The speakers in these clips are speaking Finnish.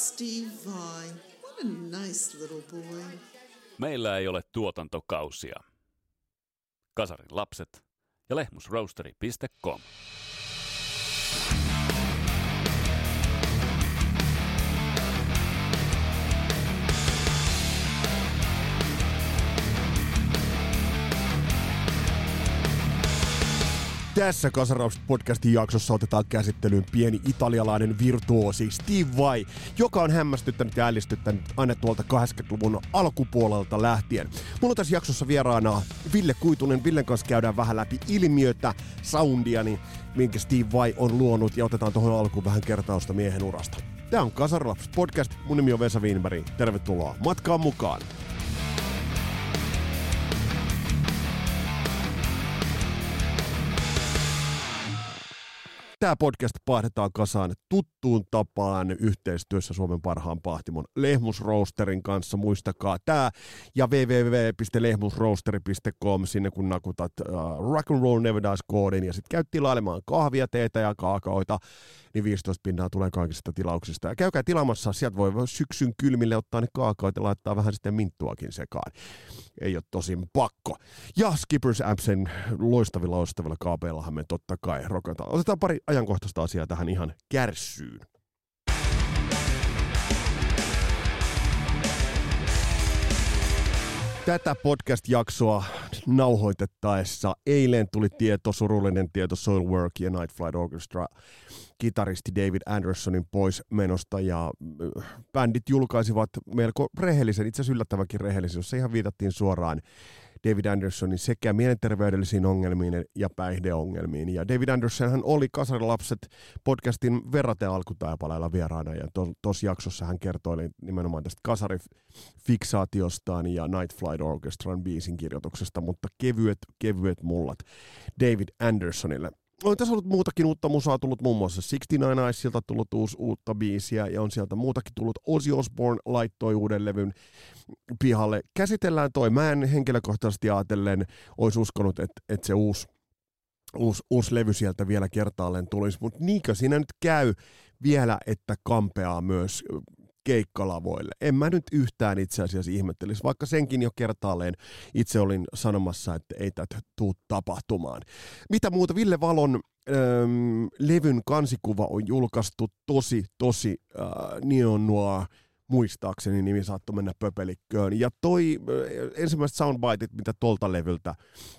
Steve Vai. What a nice little boy. Meillä ei ole tuotantokausia. Kasarin lapset ja lehmusroasteri.com. Tässä Kasaraus podcastin jaksossa otetaan käsittelyyn pieni italialainen virtuosi Steve Vai, joka on hämmästyttänyt ja ällistyttänyt aina tuolta 80-luvun alkupuolelta lähtien. Mulla on tässä jaksossa vieraana Ville Kuitunen. Villen kanssa käydään vähän läpi ilmiötä, soundia, niin minkä Steve Vai on luonut ja otetaan tuohon alkuun vähän kertausta miehen urasta. Tämä on Kasarlaps podcast. Mun nimi on Vesa Wienberg. Tervetuloa matkaan mukaan. Tämä podcast paahdetaan kasaan tuttuun tapaan yhteistyössä Suomen parhaan pahtimon Lehmusroosterin kanssa. Muistakaa tämä ja www.lehmusroosteri.com sinne kun nakutat uh, Rock and Roll Never Dies koodin ja sitten käyt tilailemaan kahvia, teetä ja kaakaoita, niin 15 pinnaa tulee kaikista tilauksista. Ja käykää tilaamassa, sieltä voi syksyn kylmille ottaa ne kaakaoit ja laittaa vähän sitten minttuakin sekaan. Ei ole tosin pakko. Ja Skippers Appsen loistavilla loistavilla kaapeillahan me totta kai rokataan. Otetaan pari ajankohtaista asiaa tähän ihan kärssyyn. Tätä podcast-jaksoa nauhoitettaessa eilen tuli tieto, surullinen tieto Soilwork ja Night Flight Orchestra kitaristi David Andersonin pois menosta ja äh, bändit julkaisivat melko rehellisen, itse asiassa yllättävänkin rehellisen, jossa ihan viitattiin suoraan David Andersonin sekä mielenterveydellisiin ongelmiin ja päihdeongelmiin. Ja David Anderson hän oli Kasarilapset podcastin verrate alkutaipaleella vieraana ja tuossa jaksossa hän kertoi nimenomaan tästä kasarifiksaatiostaan ja Night Flight Orchestran biisin kirjoituksesta, mutta kevyet, kevyet mullat David Andersonille on tässä ollut muutakin uutta musaa tullut, muun muassa 69 Icesilta tullut uusi, uutta biisiä ja on sieltä muutakin tullut. Ozzy Osbourne laittoi uuden levyn pihalle. Käsitellään toi. Mä en henkilökohtaisesti ajatellen olisi uskonut, että, että se uusi, uusi, uusi levy sieltä vielä kertaalleen tulisi, mutta niinkö siinä nyt käy vielä, että kampeaa myös keikkalavoille. En mä nyt yhtään itse asiassa ihmettelisi, vaikka senkin jo kertaalleen itse olin sanomassa, että ei tätä tuu tapahtumaan. Mitä muuta? Ville Valon ähm, levyn kansikuva on julkaistu tosi, tosi äh, neon noir muistaakseni nimi saattoi mennä pöpelikköön. Ja toi ensimmäiset soundbiteit, mitä tolta levyltä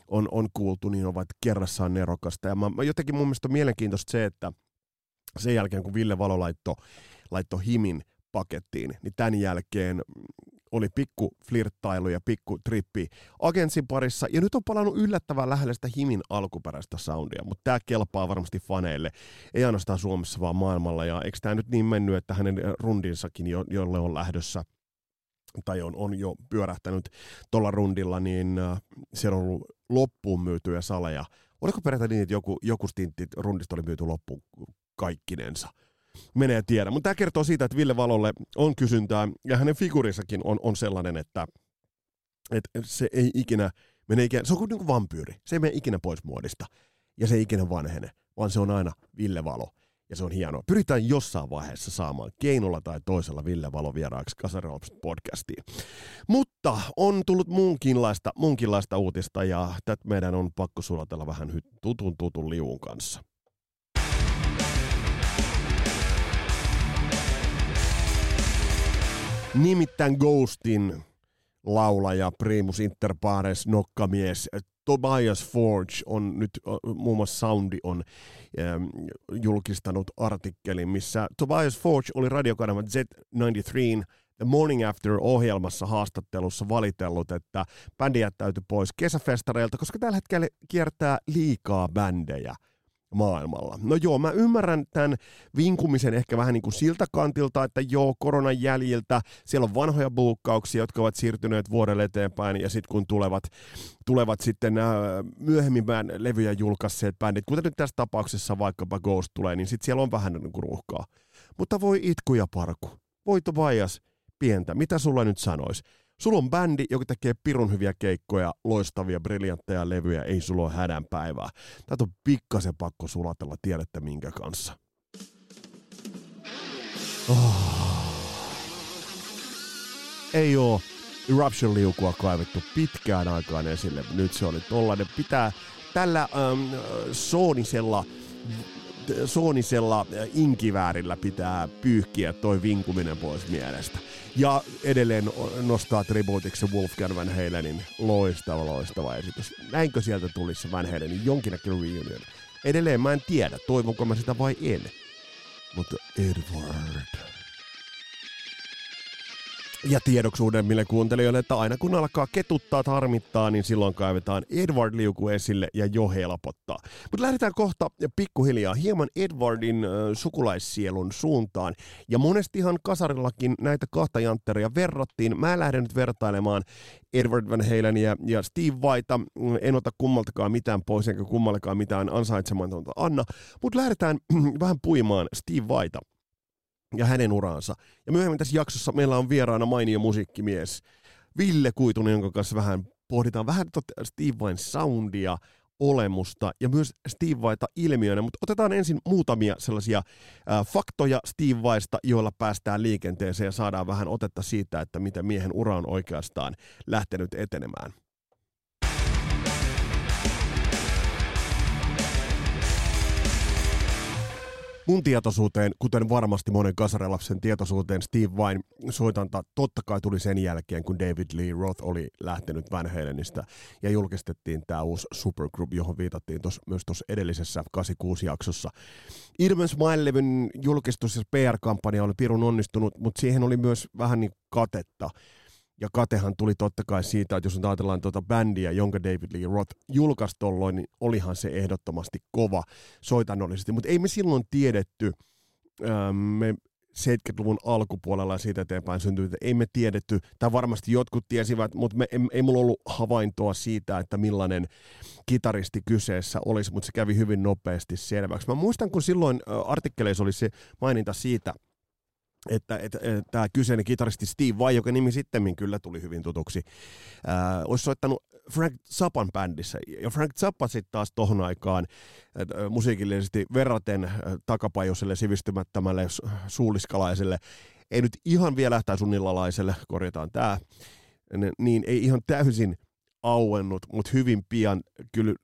on, on kuultu, niin ovat kerrassaan nerokasta. Ja mä, mä jotenkin mun mielestä on mielenkiintoista se, että sen jälkeen kun Ville Valo laittoi laitto Himin pakettiin, niin tämän jälkeen oli pikku flirttailu ja pikku trippi agentsin parissa, ja nyt on palannut yllättävän lähelle sitä Himin alkuperäistä soundia, mutta tämä kelpaa varmasti faneille, ei ainoastaan Suomessa, vaan maailmalla, ja eikö tämä nyt niin mennyt, että hänen rundinsakin, jo, jolle on lähdössä, tai on, on jo pyörähtänyt tuolla rundilla, niin äh, siellä on ollut loppuun myytyjä saleja. Oliko perätä niin, että joku, joku stintti rundista oli myyty loppuun kaikkinensa? Menee tiedä. Mutta tämä kertoo siitä, että Ville Valolle on kysyntää ja hänen figuurissakin on, on sellainen, että, että se ei ikinä mene ikinä, se on kuin niinku vampyyri. Se ei mene ikinä pois muodista ja se ei ikinä vanhene, vaan se on aina Ville Valo. Ja se on hienoa. Pyritään jossain vaiheessa saamaan keinolla tai toisella Ville Valo vieraaksi podcastiin. Mutta on tullut muunkinlaista, muunkinlaista uutista ja tätä meidän on pakko sulatella vähän tutun tutun liuun kanssa. Nimittäin Ghostin laulaja Primus Inter Pares nokkamies Tobias Forge on nyt, muun muassa Soundi on ähm, julkistanut artikkelin, missä Tobias Forge oli radiokanava Z93 The Morning After-ohjelmassa haastattelussa valitellut, että bändi jättäytyi pois kesäfestareilta, koska tällä hetkellä kiertää liikaa bändejä – maailmalla. No joo, mä ymmärrän tämän vinkumisen ehkä vähän niin kuin siltä kantilta, että joo, koronan jäljiltä siellä on vanhoja buukkauksia, jotka ovat siirtyneet vuodelle eteenpäin, ja sitten kun tulevat, tulevat sitten nämä myöhemmin levyjä julkaisseet bändit, kuten nyt tässä tapauksessa vaikkapa Ghost tulee, niin sitten siellä on vähän niin kuin ruuhkaa. Mutta voi itku ja parku. Voi Tobias, pientä, mitä sulla nyt sanois? Sulla on bändi, joka tekee pirun hyviä keikkoja, loistavia, briljantteja levyjä, ei sulla ole hädän päivää. Tätä on pikkasen pakko sulatella, tiedätte minkä kanssa. Oh. ei ole Eruption-liukua kaivettu pitkään aikaan esille. Nyt se oli tollainen. Pitää tällä ähm, soonisella soonisella inkiväärillä pitää pyyhkiä toi vinkuminen pois mielestä. Ja edelleen nostaa tribuutiksi Wolfgang Van Halenin loistava, loistava esitys. Näinkö sieltä tulisi Van Halenin jonkinnäköinen reunion? Edelleen mä en tiedä, toivonko mä sitä vai en. Mutta Edward. Ja tiedoksi uudemmille kuuntelijoille, että aina kun alkaa ketuttaa, harmittaa, niin silloin kaivetaan Edward Liuku esille ja jo helpottaa. Mutta lähdetään kohta pikkuhiljaa hieman Edwardin äh, sukulaissielun suuntaan. Ja monestihan kasarillakin näitä kahta jantteria verrattiin. Mä lähden nyt vertailemaan Edward Van Halenia ja Steve Whitea. En ota kummaltakaan mitään pois, enkä kummallekaan mitään ansaitsematonta anna. Mutta lähdetään vähän puimaan Steve Whitea ja hänen uraansa. Ja myöhemmin tässä jaksossa meillä on vieraana mainio musiikkimies Ville Kuitunen, jonka kanssa vähän pohditaan vähän Steve Vain soundia, olemusta ja myös Steve Vaita ilmiönä, mutta otetaan ensin muutamia sellaisia äh, faktoja Steve Vaista, joilla päästään liikenteeseen ja saadaan vähän otetta siitä, että miten miehen ura on oikeastaan lähtenyt etenemään. Mun tietoisuuteen, kuten varmasti monen kasarelapsen tietoisuuteen, Steve Vain soitanta totta kai tuli sen jälkeen, kun David Lee Roth oli lähtenyt Van Halenista ja julkistettiin tämä uusi Supergroup, johon viitattiin tos, myös tuossa edellisessä 86-jaksossa. Irmen Smile-levyn julkistus ja PR-kampanja oli pirun onnistunut, mutta siihen oli myös vähän niin katetta ja katehan tuli totta kai siitä, että jos nyt ajatellaan tuota bändiä, jonka David Lee Roth julkaisi tolloin, niin olihan se ehdottomasti kova soitannollisesti. Mutta ei me silloin tiedetty, ähm, me 70-luvun alkupuolella siitä eteenpäin syntyi, että ei me tiedetty, tai varmasti jotkut tiesivät, mutta me, ei, ei mulla ollut havaintoa siitä, että millainen kitaristi kyseessä olisi, mutta se kävi hyvin nopeasti selväksi. Mä muistan, kun silloin artikkeleissa oli se maininta siitä, että, tämä kyseinen kitaristi Steve Vai, joka nimi sitten kyllä tuli hyvin tutuksi, ää, olisi soittanut Frank Zappan bändissä. Ja Frank Zappa sitten taas tohon aikaan ää, musiikillisesti verraten ää, takapajuiselle, sivistymättömälle, suulliskalaiselle, ei nyt ihan vielä, sunnillalaiselle, korjataan tämä, niin ei ihan täysin auennut, mutta hyvin pian kyllä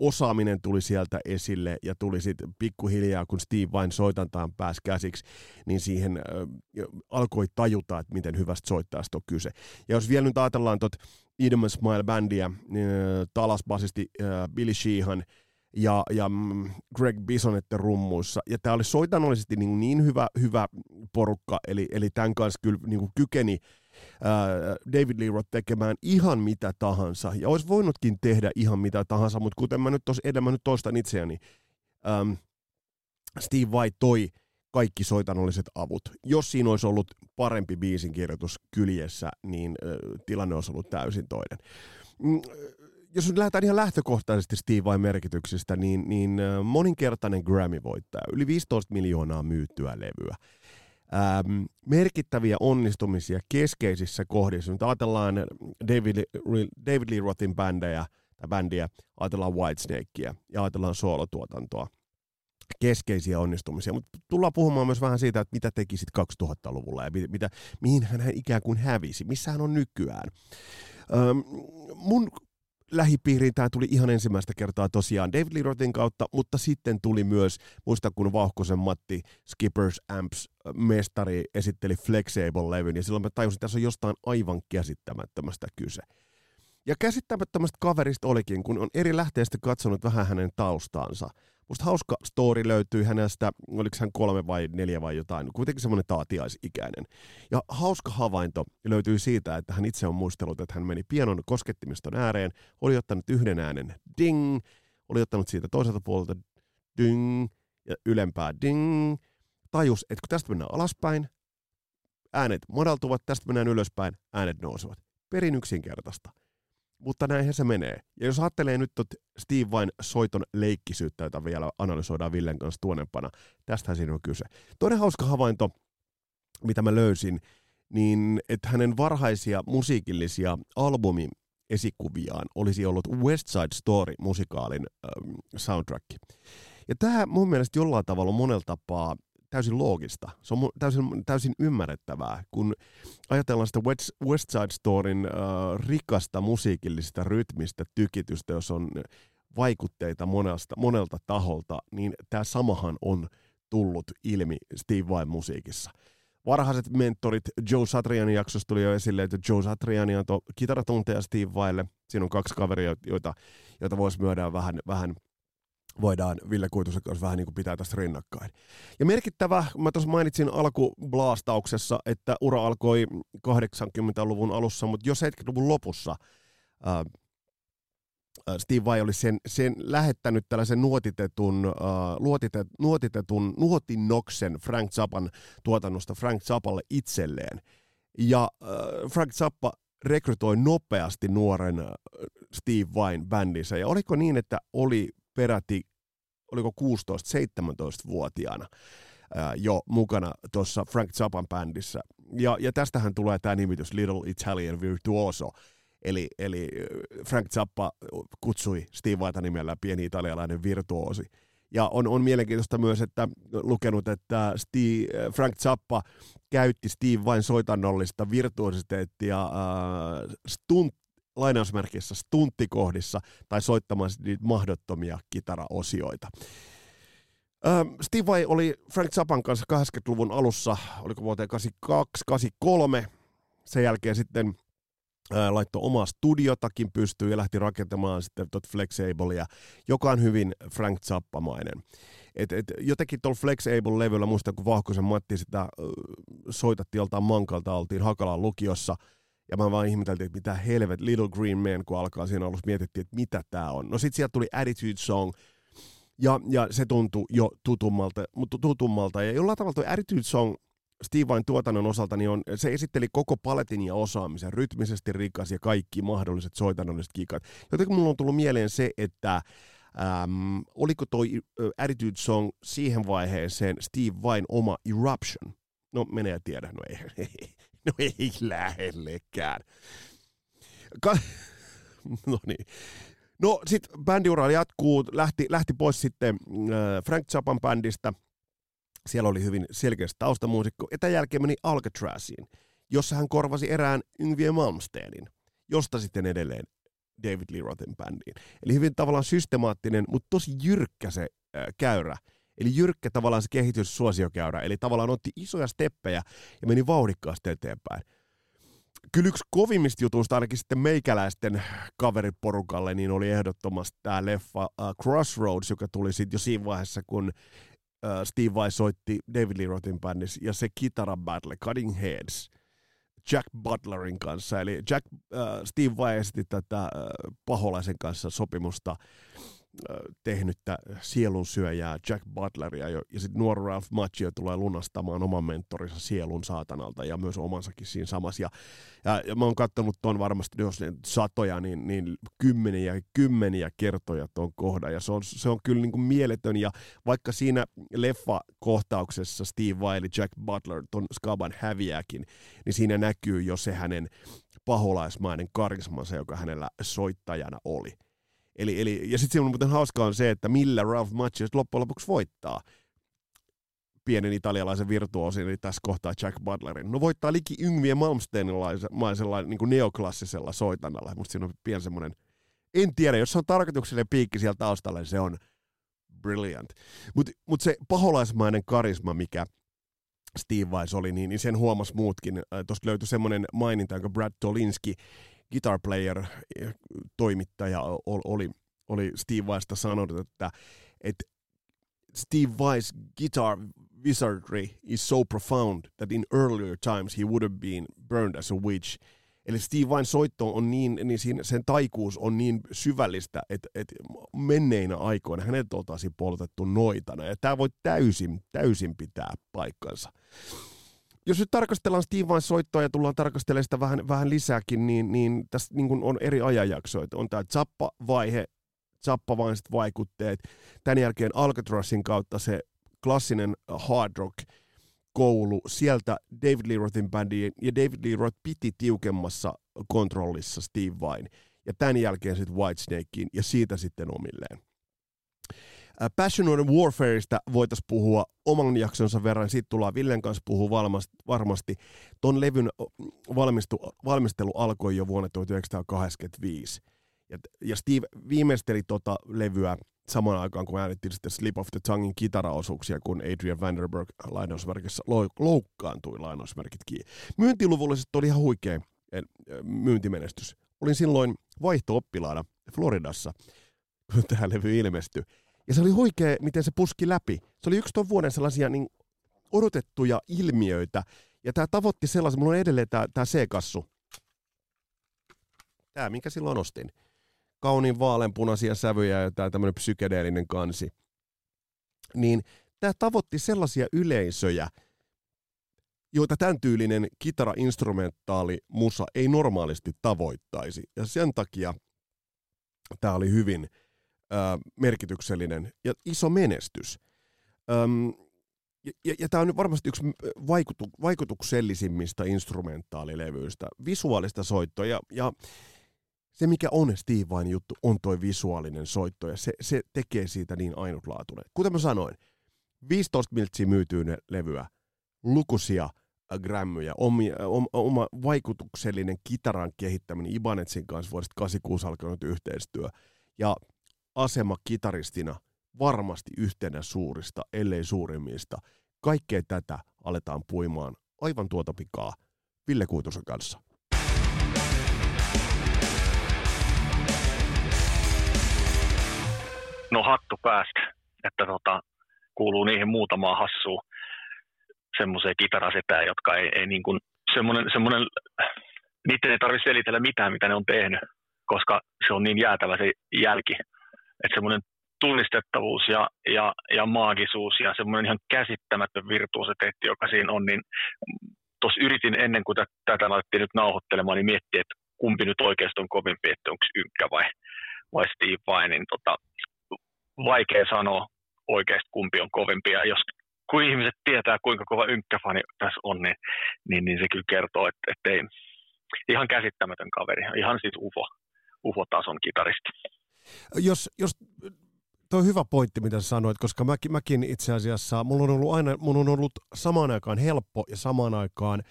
osaaminen tuli sieltä esille ja tuli sitten pikkuhiljaa, kun Steve vain soitantaan pääsi käsiksi, niin siihen äh, alkoi tajuta, että miten hyvästä soittajasta on kyse. Ja jos vielä nyt ajatellaan tuot Idem Smile-bändiä, äh, talasbasisti äh, Billy Sheehan ja, ja mm, Greg Bisonetten rummuissa, ja tämä oli soitanollisesti niin, niin hyvä, hyvä porukka, eli, eli tämän kanssa kyllä niin kykeni David Lee Roth tekemään ihan mitä tahansa, ja olisi voinutkin tehdä ihan mitä tahansa, mutta kuten mä nyt tuossa edellä, mä nyt toistan itseäni, ähm, Steve White toi kaikki soitanolliset avut. Jos siinä olisi ollut parempi biisinkirjoitus kyljessä, niin äh, tilanne olisi ollut täysin toinen. Mm, jos nyt lähdetään ihan lähtökohtaisesti Steve Vai merkityksistä, niin, niin moninkertainen Grammy-voittaja, yli 15 miljoonaa myyttyä levyä ähm, merkittäviä onnistumisia keskeisissä kohdissa. Nyt ajatellaan David, David Lee Rothin bändejä, tai bändiä, ajatellaan Whitesnakea ja ajatellaan soolotuotantoa. Keskeisiä onnistumisia, mutta tullaan puhumaan myös vähän siitä, että mitä tekisit 2000-luvulla ja mitä, mihin hän ikään kuin hävisi, missä hän on nykyään. Ähm, mun lähipiiriin tämä tuli ihan ensimmäistä kertaa tosiaan David Lee Rothin kautta, mutta sitten tuli myös, muista kun Vauhkosen Matti Skippers Amps mestari esitteli Flexable-levyn, ja silloin mä tajusin, että tässä on jostain aivan käsittämättömästä kyse. Ja käsittämättömästä kaverista olikin, kun on eri lähteistä katsonut vähän hänen taustaansa. Musta hauska story löytyy hänestä, oliko hän kolme vai neljä vai jotain, kuitenkin semmoinen taatiaisikäinen. Ja hauska havainto löytyy siitä, että hän itse on muistellut, että hän meni pianon koskettimiston ääreen, oli ottanut yhden äänen ding, oli ottanut siitä toiselta puolelta ding ja ylempää ding. Tajus, että kun tästä mennään alaspäin, äänet madaltuvat, tästä mennään ylöspäin, äänet nousevat. Perin yksinkertaista mutta näinhän se menee. Ja jos ajattelee nyt tot Steve vain soiton leikkisyyttä, jota vielä analysoidaan Villen kanssa tuonempana, tästähän siinä on kyse. Toinen hauska havainto, mitä mä löysin, niin että hänen varhaisia musiikillisia albumi esikuviaan olisi ollut West Side Story musikaalin ähm, soundtrack. Ja tämä mun mielestä jollain tavalla monella tapaa täysin loogista. Se on täysin, täysin ymmärrettävää, kun ajatellaan sitä West, West Side Storin äh, rikasta musiikillista rytmistä tykitystä, jos on vaikutteita monelta, monelta taholta, niin tämä samahan on tullut ilmi Steve Vai musiikissa. Varhaiset mentorit Joe Satrianin jaksossa tuli jo esille, että Joe Satriani on kitaratunteja Steve Vaille. Siinä on kaksi kaveria, joita, joita voisi myödä vähän, vähän voidaan Ville Kuitusen kanssa vähän niin kuin pitää tästä rinnakkain. Ja merkittävä, mä tuossa mainitsin alkublastauksessa, että ura alkoi 80-luvun alussa, mutta jo 70-luvun lopussa ää, Steve Vai oli sen, sen lähettänyt tällaisen nuotitetun, uh, luotitet, nuotitetun nuotinnoksen Frank Zappan tuotannosta Frank Zappalle itselleen. Ja uh, Frank Zappa rekrytoi nopeasti nuoren Steve Vain bändissä. Ja oliko niin, että oli peräti, oliko 16-17-vuotiaana jo mukana tuossa Frank Zappan bändissä. Ja, ja tästähän tulee tämä nimitys Little Italian Virtuoso. Eli, eli Frank Zappa kutsui Steve Vaita nimellä pieni italialainen virtuosi. Ja on, on mielenkiintoista myös, että lukenut, että Steve, Frank Zappa käytti Steve vain soitannollista virtuositeettia äh, stunt, lainausmerkissä stunttikohdissa tai soittamaan niitä mahdottomia kitaraosioita. Ähm, Steve Vai oli Frank Zappan kanssa 80-luvun alussa, oliko vuoteen 82-83. Sen jälkeen sitten ää, laittoi omaa studiotakin pystyyn ja lähti rakentamaan sitten tot Flexablea, joka on hyvin Frank Zappamainen. Et, et, jotenkin tuolla Flexable-levyllä, muistan kun Vahkosen Matti sitä äh, soitatti joltain mankalta, oltiin Hakalan lukiossa, ja mä vaan ihmeteltiin, että mitä helvet, Little Green Man, kun alkaa siinä alussa mietittiin, että mitä tää on. No sit sieltä tuli Attitude Song, ja, ja se tuntui jo tutummalta, mutta tutummalta. Ja jollain tavalla tuo Attitude Song Steve Vain tuotannon osalta, niin on, se esitteli koko paletin ja osaamisen, rytmisesti rikas ja kaikki mahdolliset soitannolliset kikat. Jotenkin mulla on tullut mieleen se, että äm, oliko toi Attitude Song siihen vaiheeseen Steve Vain oma Eruption? No menee ja tiedä, no ei, ei, no ei lähellekään. Ka- no niin. No sit bändiura jatkuu, lähti, lähti pois sitten äh, Frank Zappan bändistä – siellä oli hyvin selkeästi taustamuusikko. Ja tämän jälkeen meni Alcatraziin, jossa hän korvasi erään Yngvie Malmsteenin, josta sitten edelleen David Lee Rothin bändiin. Eli hyvin tavallaan systemaattinen, mutta tosi jyrkkä se äh, käyrä. Eli jyrkkä tavallaan se kehityssuosiokäyrä. Eli tavallaan otti isoja steppejä ja meni vauhdikkaasti eteenpäin. Kyllä yksi kovimmista jutuista ainakin sitten meikäläisten kaveriporukalle niin oli ehdottomasti tämä leffa uh, Crossroads, joka tuli sitten jo siinä vaiheessa, kun uh, Steve Vai soitti David Lee Rothin bändissä, ja se kitara battle, Cutting Heads, Jack Butlerin kanssa. Eli Jack, uh, Steve Vai esitti tätä uh, paholaisen kanssa sopimusta tehnyttä sielunsyöjää Jack Butleria, ja, sitten nuori Ralph Macchio tulee lunastamaan oman mentorinsa sielun saatanalta ja myös omansakin siinä samassa. Ja, ja, ja mä oon katsonut ton varmasti jos satoja, niin, niin kymmeniä ja kymmeniä kertoja ton kohdan, ja se on, se on kyllä niin kuin mieletön, ja vaikka siinä leffa-kohtauksessa Steve Wiley, Jack Butler ton skaban häviääkin, niin siinä näkyy jo se hänen paholaismainen karismansa, joka hänellä soittajana oli. Eli, eli, ja sitten muuten hauskaa on se, että millä Ralph Macchio loppujen lopuksi voittaa pienen italialaisen virtuosin, eli tässä kohtaa Jack Butlerin. No voittaa liki Yngvie Malmsteenilaisella niin neoklassisella soitannalla. Musta siinä on pieni semmoinen, en tiedä, jos se on tarkoituksellinen piikki siellä taustalla, niin se on brilliant. Mutta mut se paholaismainen karisma, mikä Steve Weiss oli, niin, niin sen huomas muutkin. Äh, Tuosta löytyi semmoinen maininta, jonka Brad Tolinski guitar player toimittaja oli, oli Steve Weista sanonut, että, että Steve Weiss guitar wizardry is so profound that in earlier times he would have been burned as a witch. Eli Steve Vain soitto on niin, niin siinä, sen taikuus on niin syvällistä, että, että menneinä aikoina hänet oltaisiin poltettu noitana. Ja tämä voi täysin, täysin pitää paikkansa jos nyt tarkastellaan Steve Vai soittoa ja tullaan tarkastelemaan sitä vähän, vähän lisääkin, niin, niin tässä niin on eri ajanjaksoja. On tämä Zappa-vaihe, Zappa-vaiset vaikutteet. Tämän jälkeen Alcatrazin kautta se klassinen hard rock koulu, sieltä David Lee Rothin bändiin, ja David Lee Roth piti tiukemmassa kontrollissa Steve Vain. Ja tämän jälkeen sitten Whitesnakeen, ja siitä sitten omilleen. Passion on Warfareista voitaisiin puhua oman jaksonsa verran, siitä tullaan Villen kanssa puhua varmasti. Ton levyn valmistu, valmistelu alkoi jo vuonna 1985. Ja, ja Steve viimeisteli tota levyä samaan aikaan, kun äänettiin sitten Slip of the Tonguein kitaraosuuksia, kun Adrian Vanderberg lainausmerkissä loukkaantui lainausmerkit kiinni. Myyntiluvulla oli ihan huikea myyntimenestys. Olin silloin vaihto-oppilaana Floridassa, kun tämä levy ilmestyi. Ja se oli huikea, miten se puski läpi. Se oli yksi tuon vuoden sellaisia niin odotettuja ilmiöitä. Ja tämä tavoitti sellaisen, mulla on edelleen tämä, C-kassu. Tämä, minkä silloin ostin. Kauniin vaaleanpunaisia sävyjä ja tämä tämmöinen psykedeellinen kansi. Niin tämä tavoitti sellaisia yleisöjä, joita tämän tyylinen kitara-instrumentaali musa ei normaalisti tavoittaisi. Ja sen takia tämä oli hyvin merkityksellinen ja iso menestys. Öm, ja, ja, ja tämä on varmasti yksi vaikutu, vaikutuksellisimmista instrumentaalilevyistä, visuaalista soittoa ja, ja se mikä on Steve Vain juttu on toi visuaalinen soitto ja se, se tekee siitä niin ainutlaatuinen. Kuten mä sanoin, 15 miltsiä myytyy levyä, lukuisia grämmyjä, oma, oma vaikutuksellinen kitaran kehittäminen Ibanetsin kanssa vuodesta 86 alkanut yhteistyö ja asema kitaristina varmasti yhtenä suurista, ellei suurimmista. Kaikkea tätä aletaan puimaan aivan tuota pikaa Ville Kuitusen kanssa. No hattu päästä, että tota, kuuluu niihin muutamaan hassuun semmoiseen kitarasetään, jotka ei, ei niin kuin, semmoinen, semmoinen, niiden ei tarvitse selitellä mitään, mitä ne on tehnyt, koska se on niin jäätävä se jälki. Että semmoinen tunnistettavuus ja, ja, ja maagisuus ja semmoinen ihan käsittämätön virtuositeetti, joka siinä on, niin tuossa yritin ennen kuin tätä laitettiin nyt nauhoittelemaan, niin miettiä, että kumpi nyt oikeasti on kovempi, että onko Ynkkä vai, vai Steve Vai, niin tota, vaikea sanoa oikeasti kumpi on kovempi. Ja jos kun ihmiset tietää, kuinka kova ynkkäfani tässä on, niin, niin, niin se kyllä kertoo, että, että ei, ihan käsittämätön kaveri, ihan siis UFO, UFO-tason kitaristi. Jos, jos Tuo on hyvä pointti, mitä sanoit, koska mäkin, mäkin itse asiassa, mulla on ollut aina, mulla on ollut samaan aikaan helppo ja samaan aikaan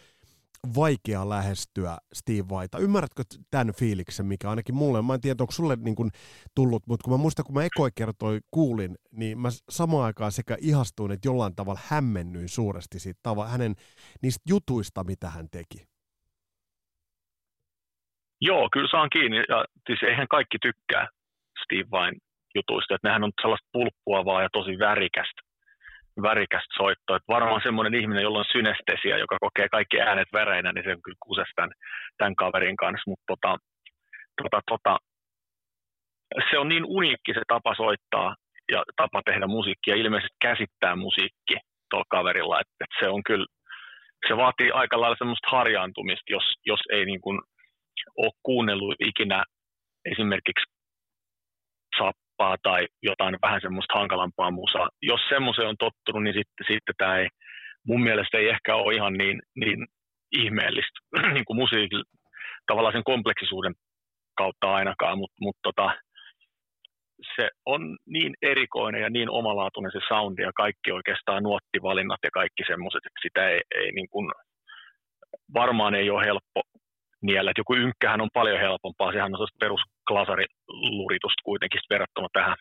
vaikea lähestyä Steve Vaita. Ymmärrätkö tämän fiiliksen, mikä ainakin mulle, mä en tiedä, onko sulle niin kuin tullut, mutta kun mä muistan, kun mä ekoi kertoi kuulin, niin mä samaan aikaan sekä ihastuin, että jollain tavalla hämmennyin suuresti siitä tava, hänen niistä jutuista, mitä hän teki. Joo, kyllä saan kiinni. Ja siis eihän kaikki tykkää Steve Vain jutuista, että nehän on sellaista pulppuavaa ja tosi värikästä värikästä soittoa. Että varmaan semmoinen ihminen, jolla on synestesia, joka kokee kaikki äänet väreinä, niin se on kyllä kuses tämän, tämän kaverin kanssa. Mutta tota, tota, tota, se on niin uniikki se tapa soittaa ja tapa tehdä musiikkia, ilmeisesti käsittää musiikki tuolla kaverilla, että, että se on kyllä, se vaatii aika lailla semmoista harjaantumista, jos, jos ei niin kuin ole kuunnellut ikinä esimerkiksi nappaa tai jotain vähän semmoista hankalampaa musaa. Jos semmoiseen on tottunut, niin sitten, sitten tämä ei, mun mielestä ei ehkä ole ihan niin, niin ihmeellistä niin kuin musiikin tavallaan sen kompleksisuuden kautta ainakaan, mutta mut tota, se on niin erikoinen ja niin omalaatuinen se soundi ja kaikki oikeastaan nuottivalinnat ja kaikki semmoiset, että sitä ei, ei niin kuin, varmaan ei ole helppo niellä. Että joku ynkkähän on paljon helpompaa, sehän on sellaista perusklasariluritusta kuitenkin verrattuna tähän.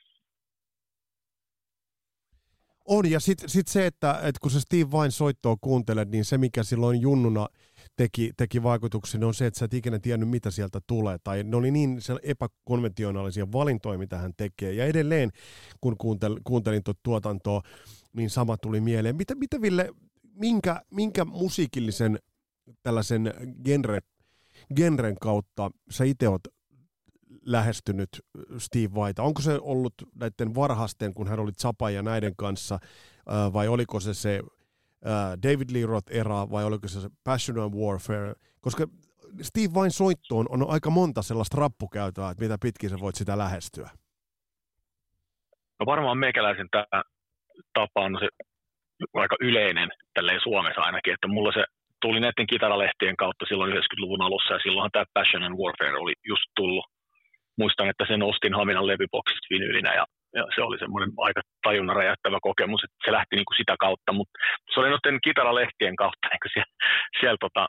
On, ja sitten sit se, että, että kun se Steve Vain soittoa kuuntelet, niin se mikä silloin junnuna teki, teki vaikutuksen, on se, että sä et ikinä tiennyt, mitä sieltä tulee. Tai ne oli niin epäkonventionaalisia valintoja, mitä hän tekee. Ja edelleen, kun kuuntel, kuuntelin tuota tuotantoa, niin sama tuli mieleen. Mitä, mitä Ville, minkä, minkä musiikillisen tällaisen genre genren kautta sä itse oot lähestynyt Steve Whitea? Onko se ollut näiden varhasten, kun hän oli Zapa ja näiden kanssa, vai oliko se se David Lee Roth-era, vai oliko se se Passion and Warfare? Koska Steve Vain soittoon on aika monta sellaista rappukäytöä, että mitä pitkin sä voit sitä lähestyä. No varmaan meikäläisen tämä tapa on se aika yleinen tälleen Suomessa ainakin, että mulla se tuli näiden kitaralehtien kautta silloin 90-luvun alussa ja silloinhan tämä Passion and Warfare oli just tullut. Muistan, että sen ostin Haminan levyboksista vinylinä ja, ja se oli semmoinen aika tajunnan räjäyttävä kokemus, että se lähti niin kuin sitä kautta, mutta se oli noiden kitaralehtien kautta, niin siellä, siellä tota,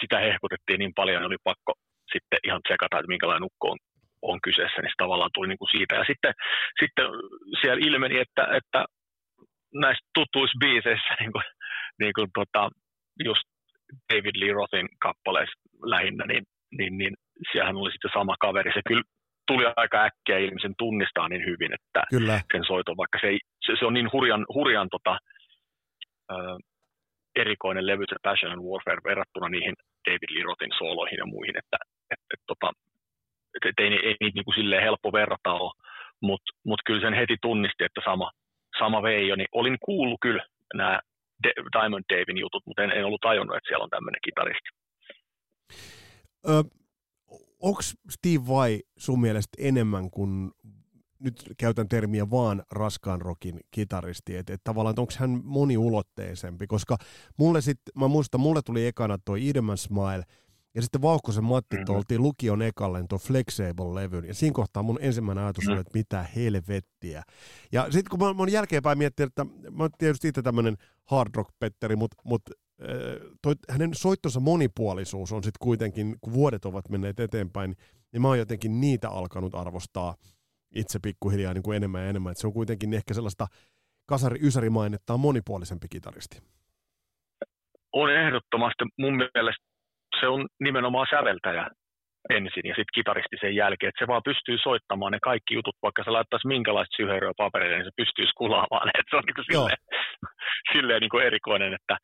sitä hehkutettiin niin paljon, että oli pakko sitten ihan tsekata, että minkälainen ukko on, on kyseessä, niin se tavallaan tuli niin kuin siitä. Ja sitten, sitten siellä ilmeni, että, että näissä tutuissa biiseissä, niin kuin, niin kuin tota, just David Lee Rothin kappaleissa lähinnä, niin, niin, niin siellähän oli sitten sama kaveri. Se kyllä tuli aika äkkiä ilmi, sen tunnistaa niin hyvin, että Kyllä. sen soiton, vaikka se, ei, se, se on niin hurjan, hurjan tota, ö, erikoinen levy, se Passion and Warfare, verrattuna niihin David Lee Rothin sooloihin ja muihin, että et, et, tota, et, et ei, ei niitä niin silleen helppo verrata ole, mutta mut kyllä sen heti tunnisti, että sama, sama veijo, niin olin kuullut kyllä nämä Diamond Davin jutut, mutta en, en ollut tajunnut, että siellä on tämmöinen kitaristi. Ö, onko Steve Vai sun mielestä enemmän kuin, nyt käytän termiä vaan raskaan rokin kitaristi, että et tavallaan onko hän moniulotteisempi, koska mulle sitten, mä muistan, mulle tuli ekana toi Idman Smile, ja sitten Vauhkosen Matti mm-hmm. oltiin lukion ekalle tuon Flexible-levyn, ja siinä kohtaa mun ensimmäinen ajatus oli, että mitä helvettiä. Ja sitten kun mä, mä jälkeenpäin miettinyt, että mä oon tietysti itse tämmöinen hard rock-petteri, mutta mut, toi, hänen soittonsa monipuolisuus on sitten kuitenkin, kun vuodet ovat menneet eteenpäin, niin mä oon jotenkin niitä alkanut arvostaa itse pikkuhiljaa niin kuin enemmän ja enemmän. Et se on kuitenkin ehkä sellaista kasari-ysärimainetta on monipuolisempi kitaristi. On ehdottomasti. Mun mielestä se on nimenomaan säveltäjä ensin ja sitten kitaristi sen jälkeen, että se vaan pystyy soittamaan ne kaikki jutut, vaikka se laittaisi minkälaista syheryä paperille, niin se pystyy skulaamaan, että se on niin kuin silleen, silleen niin kuin erikoinen, että,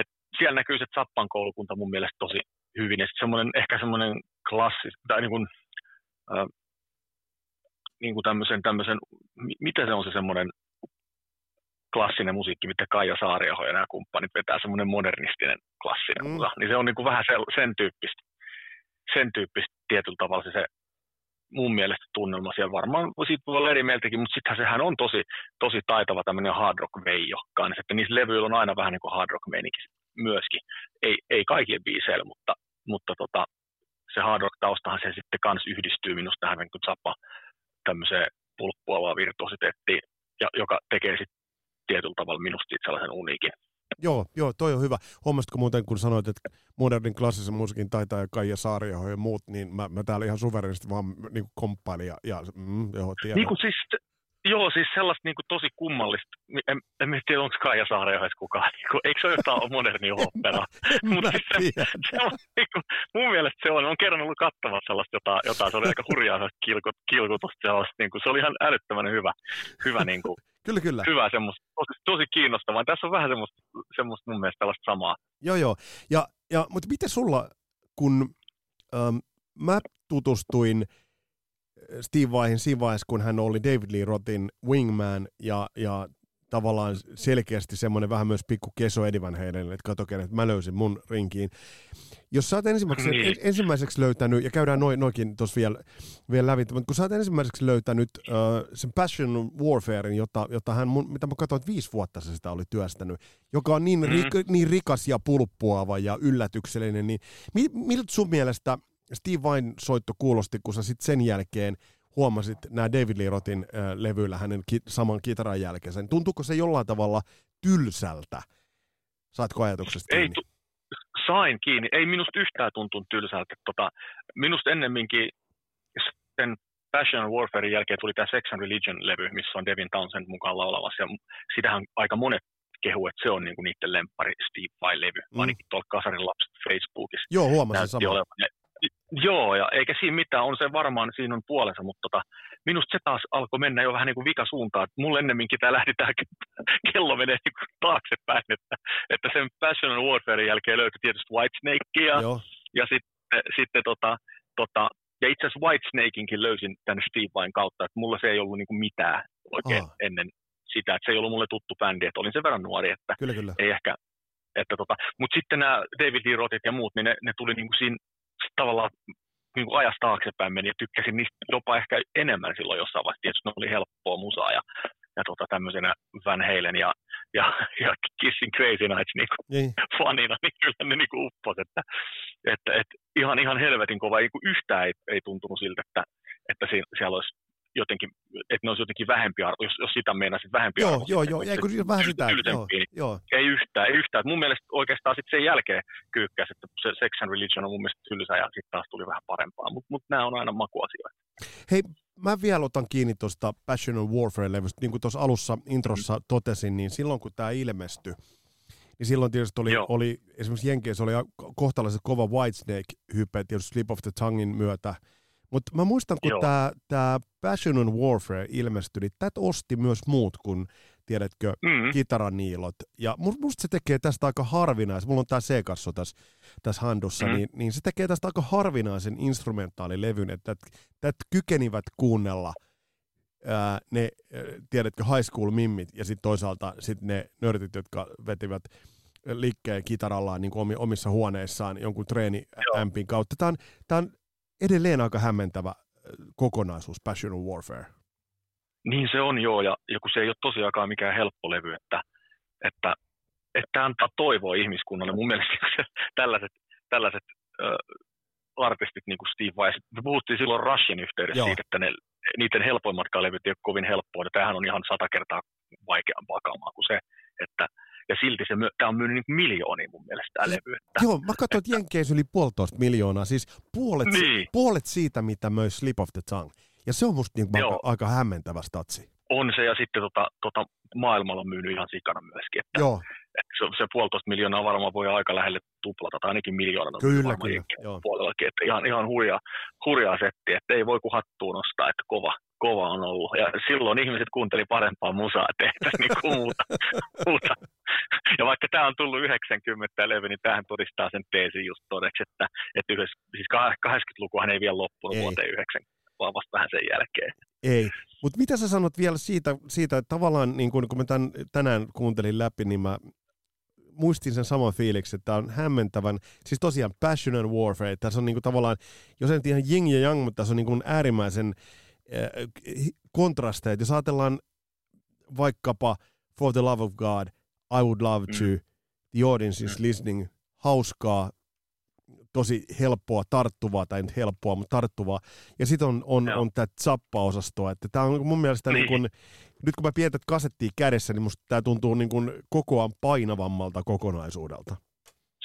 että siellä näkyy se Zappan koulukunta mun mielestä tosi hyvin, ja semmoinen, ehkä semmoinen klassi, tai niin kuin, äh, niin kuin tämmöisen, tämmöisen, mitä se on se semmoinen klassinen musiikki, mitä Kaija Saariaho ja nämä kumppanit vetää, semmoinen modernistinen klassinen mm. musa, niin se on niin kuin vähän sen, sen tyyppistä, sen tyyppistä tietyllä tavalla se, se mun mielestä tunnelma siellä. Varmaan, siitä voi olla eri mieltäkin, mutta sittenhän sehän on tosi, tosi taitava tämmöinen hard rock veijo kanssa, että niissä levyillä on aina vähän niin kuin hard rock meininki myöskin, ei, ei kaikille biiseillä, mutta, mutta tota, se hard rock taustahan se sitten kans yhdistyy minusta tähän niin Zappa tämmöiseen pulppuavaan virtuositeettiin, ja, joka tekee sitten tietyllä tavalla minusta sellaisen uniikin. Joo, joo, toi on hyvä. Huomasitko muuten, kun sanoit, että modernin klassisen musiikin taitaa Kaija Saariaho ja muut, niin mä, mä täällä ihan suverenisti vaan niin komppailin ja, ja mm, joo, tiedän. Niin kuin siis, joo, siis sellaista niin kuin tosi kummallista. En, en tiedä, onko Kaija Saariaho edes kukaan. Niin kuin, eikö se ole jotain modernia operaa? Mutta siis se, se on, niin kuin, mun mielestä se on, on kerran ollut kattavat sellaista jotain, jotain se oli aika hurjaa kilkut, kilkutusta sellaista. Niin kuin, se oli ihan älyttömän hyvä, hyvä niin kuin, Kyllä, kyllä. Hyvä semmoista, tosi, tosi kiinnostavaa. Tässä on vähän semmoista, semmoista mun mielestä tällaista samaa. Joo, joo. Ja, ja, mutta miten sulla, kun ähm, mä tutustuin Steve Vaihin siinä vaiheessa, kun hän oli David Lee Rothin wingman ja, ja tavallaan selkeästi semmoinen vähän myös pikku keso Van Halen, että kato että mä löysin mun rinkiin. Jos sä oot ensimmäiseksi, niin. ensimmäiseksi löytänyt, ja käydään noin, noikin tuossa vielä, vielä läpi, mutta kun sä oot ensimmäiseksi löytänyt uh, sen Passion Warfarein, jota, jota hän, mun, mitä mä katsoin, että viisi vuotta se sitä oli työstänyt, joka on niin, mm. rik, niin rikas ja pulppuava ja yllätyksellinen, niin miltä sun mielestä Steve Vain soitto kuulosti, kun sä sitten sen jälkeen huomasit nämä David Lee Rothin äh, levyillä hänen ki- saman kitaran jälkeen. Tuntuuko se jollain tavalla tylsältä? Saatko ajatuksesta kiinni? Ei, tu- sain kiinni. Ei minusta yhtään tuntunut tylsältä. Tota, minusta ennemminkin sen Passion Warfarein jälkeen tuli tämä Sex and Religion-levy, missä on Devin Townsend mukaan laulamassa. Ja sitähän aika monet kehu, että se on niinku niiden lempari Steve Vai-levy, mm. ainakin tuolla Kasarin lapset Facebookissa. Joo, huomasin sama. Olevan. Joo, ja eikä siinä mitään, on se varmaan, siinä on puolensa, mutta tota, minusta se taas alkoi mennä jo vähän niin kuin vikasuuntaan. Mulle ennemminkin tämä lähti tämä kello menee niin kuin taaksepäin, että, että sen Passion and Warfare jälkeen löytyi tietysti Whitesnakea, ja, ja sitten, sitten tota, tota, ja itse asiassa Whitesnakeinkin löysin tänne Steve Vain kautta, että mulla se ei ollut niin kuin mitään oikein oh. ennen sitä, että se ei ollut mulle tuttu bändi, että olin sen verran nuori, että kyllä, kyllä. ei ehkä, että tota, mutta sitten nämä David Lee Rothit ja muut, niin ne, ne tuli niin kuin siinä tavallaan niin kuin ajasta taaksepäin meni ja tykkäsin niistä jopa ehkä enemmän silloin jossain vaiheessa. Tietysti ne oli helppoa musaa ja, ja tota, tämmöisenä Van Halen ja, ja, ja Kissing Crazy Nights niin kuin niin. fanina, niin kyllä ne niin uppos, että, että, että, ihan, ihan helvetin kova. Niin yhtään ei, ei tuntunut siltä, että, että siellä olisi jotenkin, että ne olisi jotenkin vähempi arvo, jos, jos sitä meinasit vähempi Joo, arvo. joo, joo, ei kun vähän sitä, joo, joo. Ei yhtään, ei yhtään. Et mun mielestä oikeastaan sitten sen jälkeen kyykkäsi, että se Sex and Religion on mun mielestä tylsä ja sitten taas tuli vähän parempaa. Mutta mut nämä on aina makuasioita. Hei, mä vielä otan kiinni tuosta Passion of Warfare-levystä. Niin kuin tuossa alussa introssa totesin, niin silloin kun tämä ilmestyi, niin silloin tietysti oli, Joo. oli esimerkiksi Jenkeissä oli kohtalaisen kova Whitesnake-hype tietysti Slip of the Tonguein myötä. Mutta mä muistan, kun tämä tää Passion of Warfare ilmestyi, niin tätä osti myös muut kuin, tiedätkö, Mm. kitaraniilot. Ja mu- musta se tekee tästä aika harvinaisen, mulla on tää C-kasso tässä, tässä handussa, Mm. niin, niin se tekee tästä aika harvinaisen instrumentaalilevyn, että että kykenivät kuunnella ää, ne, ää, tiedätkö, high school mimmit ja sitten toisaalta sit ne nörtit, jotka vetivät liikkeen kitarallaan niin omi, omissa huoneissaan jonkun treeniämpin kautta. Tämä on, tää on edelleen aika hämmentävä ää, kokonaisuus, Passion of Warfare. Niin se on joo, ja, kun se ei ole tosiaankaan mikään helppo levy, että, että, että antaa toivoa ihmiskunnalle. Mun mielestä se, tällaiset, tällaiset äh, artistit niin kuin Steve Vai, me puhuttiin silloin Rushin yhteydessä Joo. siitä, että ne, niiden helpoimmatkaan levyt ei ole kovin helppoa, ja tämähän on ihan sata kertaa vaikeampaa kamaa kuin se, että ja silti se, myö- tämä on myynyt niin miljoonia mun mielestä tämä levy. Että, Joo, mä katsoin, että Jenkeissä yli puolitoista miljoonaa, siis puolet, Niin. puolet siitä, mitä möi Slip of the Tongue. Ja se on musta niin aika, Joo. aika hämmentävä statsi. on se, ja sitten tota, tota, maailmalla on myynyt ihan sikana myöskin. Että, Joo, että se, se puolitoista miljoonaa varmaan voi aika lähelle tuplata, tai ainakin miljoonaa. kyllä, kyllä. Joo. puolellakin, että ihan, ihan hurjaa, hurjaa settiä, että ei voi kuin hattuun nostaa, että kova, kova on ollut. Ja silloin ihmiset kuunteli parempaa musaa, ei tässä niinku muuta, muuta. Ja vaikka tämä on tullut 90 ja levy, niin tämähän todistaa sen teesin just todeksi, että, että yhdessä, siis 80-lukuhan ei vielä loppunut Ei. vuoteen 90, vaan vasta vähän sen jälkeen. Ei. Mutta mitä sä sanot vielä siitä, siitä että tavallaan niin kun, kun mä tän, tänään kuuntelin läpi, niin mä muistin sen saman fiiliksen, että tämä on hämmentävän, siis tosiaan Passion and Warfare, että tässä on niin kuin tavallaan, jos ei nyt ihan jing ja yang, mutta tässä on niin kuin äärimmäisen äh, kontrasteja. Jos ajatellaan vaikkapa For the Love of God, I Would Love to, The Audience is Listening, hauskaa, tosi helppoa, tarttuvaa, tai nyt helppoa, mutta tarttuvaa. Ja sitten on, on, Joo. on tämä zappa-osastoa, että tämä on mun mielestä niin. Niin. Niin kun, nyt kun mä pidetään kasettia kädessä, niin musta tämä tuntuu niin kun kokoaan painavammalta kokonaisuudelta.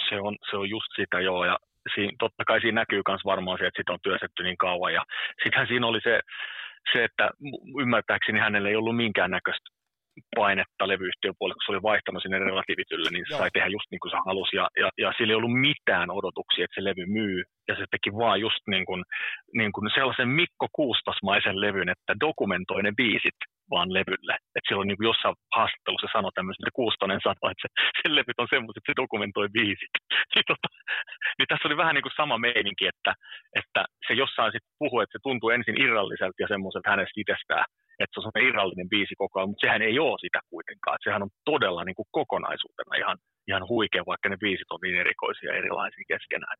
se on, se on just sitä joo, ja siinä, totta kai siinä näkyy myös varmaan se, että sitä on työstetty niin kauan, ja sittenhän siinä oli se, se että ymmärtääkseni hänellä ei ollut minkäännäköistä painetta levyyhtiön puolelle, kun se oli vaihtanut sinne relatiivitylle, niin se sai tehdä just niin kuin se halusi, ja, ja, ja sillä ei ollut mitään odotuksia, että se levy myy, ja se teki vaan just niin kuin, niin kuin sellaisen Mikko Kuustosmaisen levyn, että dokumentoi ne biisit vaan levylle. Että silloin niin kuin jossain haastattelussa sanoi tämmöistä, että Kuustonen sanoi, että se, sen levyt on semmoiset, että se dokumentoi biisit. Niin, tota, niin tässä oli vähän niin kuin sama meininki, että, että se jossain sitten puhui, että se tuntuu ensin irralliselta ja semmoiselta hänestä itsestään, että se on semmoinen irrallinen biisi koko ajan, mutta sehän ei ole sitä kuitenkaan. Että sehän on todella niin kuin kokonaisuutena ihan, ihan huikea, vaikka ne biisit on niin erikoisia erilaisia keskenään.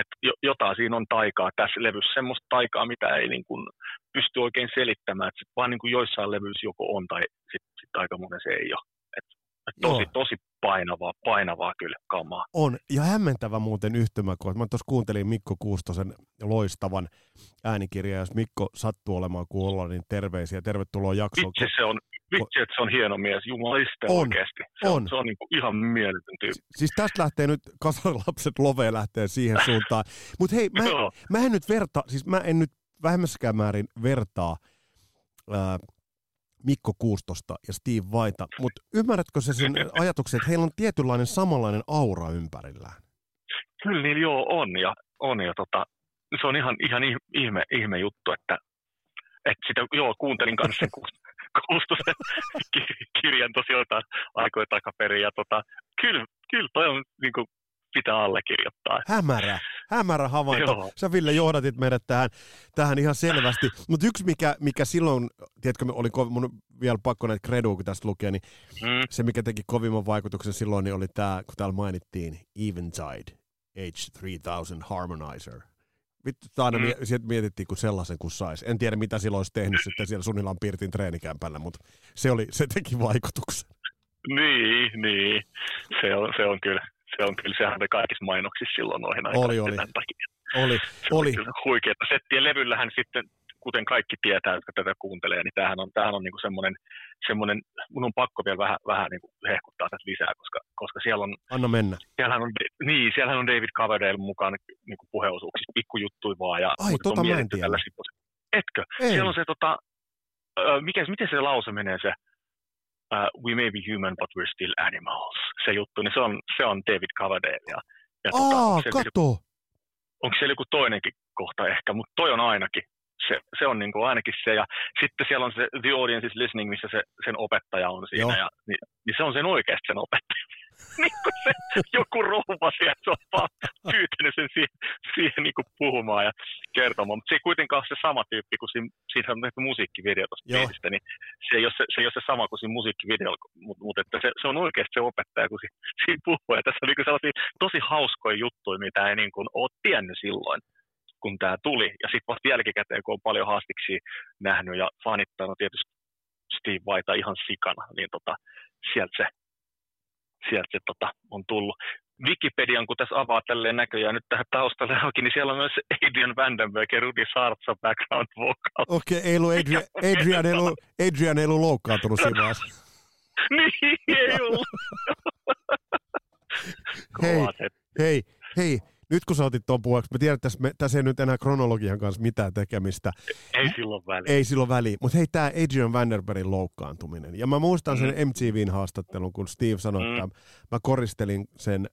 Et jo- jotain siinä on taikaa tässä levyssä, semmoista taikaa, mitä ei niin kuin pysty oikein selittämään, että sit vaan niin kuin joissain levyissä joko on tai sitten sit aika monen se ei ole. Et, et tosi, Joo. tosi painavaa, painavaa kyllä kamaa. On, ja hämmentävä muuten yhtymä, kun mä tuossa kuuntelin Mikko Kuustosen loistavan äänikirjaa, jos Mikko sattuu olemaan kuulla, niin terveisiä, tervetuloa jaksoon. Vitsi se on, vitsi, että se on hieno mies, jumaliste On, oikeasti. Se on. on, se on niin kuin ihan mieletön tyyppi. Siis tästä lähtee nyt, kasarilapset lovee lähtee siihen suuntaan. Mutta hei, mä, mä en nyt verta, siis mä en nyt vähemmässäkään määrin vertaa ää, Mikko Kuustosta ja Steve Vaita, mutta ymmärrätkö se sen ajatuksen, että heillä on tietynlainen samanlainen aura ympärillään? Kyllä niillä joo on ja, on ja tota, se on ihan, ihan ih- ihme, ihme juttu, että, että sitä, joo, kuuntelin kanssa sen Kuust- Kuustosen ki- kirjan tosi jotain aikoja takaperin ja tota, kyllä, kyllä toi on niin kuin, pitää allekirjoittaa. Hämärä, hämärä havainto. Joo. Sä Ville johdatit meidät tähän, tähän ihan selvästi. Mutta yksi, mikä, mikä silloin, tiedätkö, oli ko- mun vielä pakko näitä kreduja, kun tästä lukee, niin Mm, se, mikä teki kovimman vaikutuksen silloin, niin oli tämä, kun täällä mainittiin Eventide H3000 Harmonizer. Vittu, aina Mm. sieltä mietittiin, kun sellaisen kun sais. En tiedä, mitä silloin olisi tehnyt sitten siellä Sunilan Pirtin treenikämpällä, mutta se, oli, se teki vaikutuksen. niin, niin. Se on, se on kyllä. Se on kyllä, sehän oli kaikissa mainoksissa silloin noihin aikoihin Oli, oli. takia. Oli, Se oli. huikeeta settiä. Levyllähän sitten kuten kaikki tietää, jotka tätä kuuntelee, niin tämähän on, tämähän on niin semmoinen, semmoinen, mun on pakko vielä vähän, vähän niin hehkuttaa tätä lisää, koska, koska siellä on... Anna mennä. Siellähän on, niin, siellähän on David Coverdale mukaan niin kuin puheosuuksissa, pikkujuttui vaan. Ja, Ai, tota mä en tiedä. Etkö? Ei. Siellä on se, tota, mikä, miten se lause menee se, uh, we may be human, but we're still animals, se juttu, niin se on, se on David Coverdale. Ja, ja tota, Aa, tota, kato! onko siellä joku toinenkin kohta ehkä, mutta toi on ainakin. Se, se on niin kuin ainakin se. Ja sitten siellä on se The Audience is Listening, missä se, sen opettaja on siinä. Ja, niin, niin, se on sen oikeasti sen opettaja. niin kuin se joku rouva sieltä, se on vaan pyytänyt sen siihen, siihen niin kuin puhumaan ja kertomaan. Mutta se ei kuitenkaan ole se sama tyyppi kuin siinä, siitä on tehty musiikkivideo tuosta biisistä, niin se ei, ole se, se ei ole se sama kuin siinä musiikkivideolla, mutta mut että se, se, on oikeasti se opettaja, kun siinä, siinä puhuu. Ja tässä on niin sellaisia tosi hauskoja juttuja, mitä ei niin kuin ole tiennyt silloin kun tämä tuli. Ja sitten vasta jälkikäteen, kun on paljon haastiksi nähnyt ja fanittanut tietysti Steve Vaita ihan sikana, niin tota, sieltä se sieltä se tota, on tullut. Wikipedian, kun tässä avaa tälleen näköjään nyt tähän taustalle auki, niin siellä on myös Adrian Vandenberg ja Rudi Sartsa background vocal. Okei, okay, ei ollut Adrian, Adrian, ei ollut, Adrian ei ollut loukkaantunut siinä vaiheessa. niin, ei ollut. hei, hei, hei, nyt kun sä otit tuon puheeksi, mä tiedän, että tässä, me, tässä ei nyt enää kronologian kanssa mitään tekemistä. Ei silloin väliä. Ei silloin väliä. Mutta hei, tämä Adrian Vanderbergin loukkaantuminen. Ja mä muistan sen mm. MTVn haastattelun, kun Steve sanoi, mm. että mä koristelin sen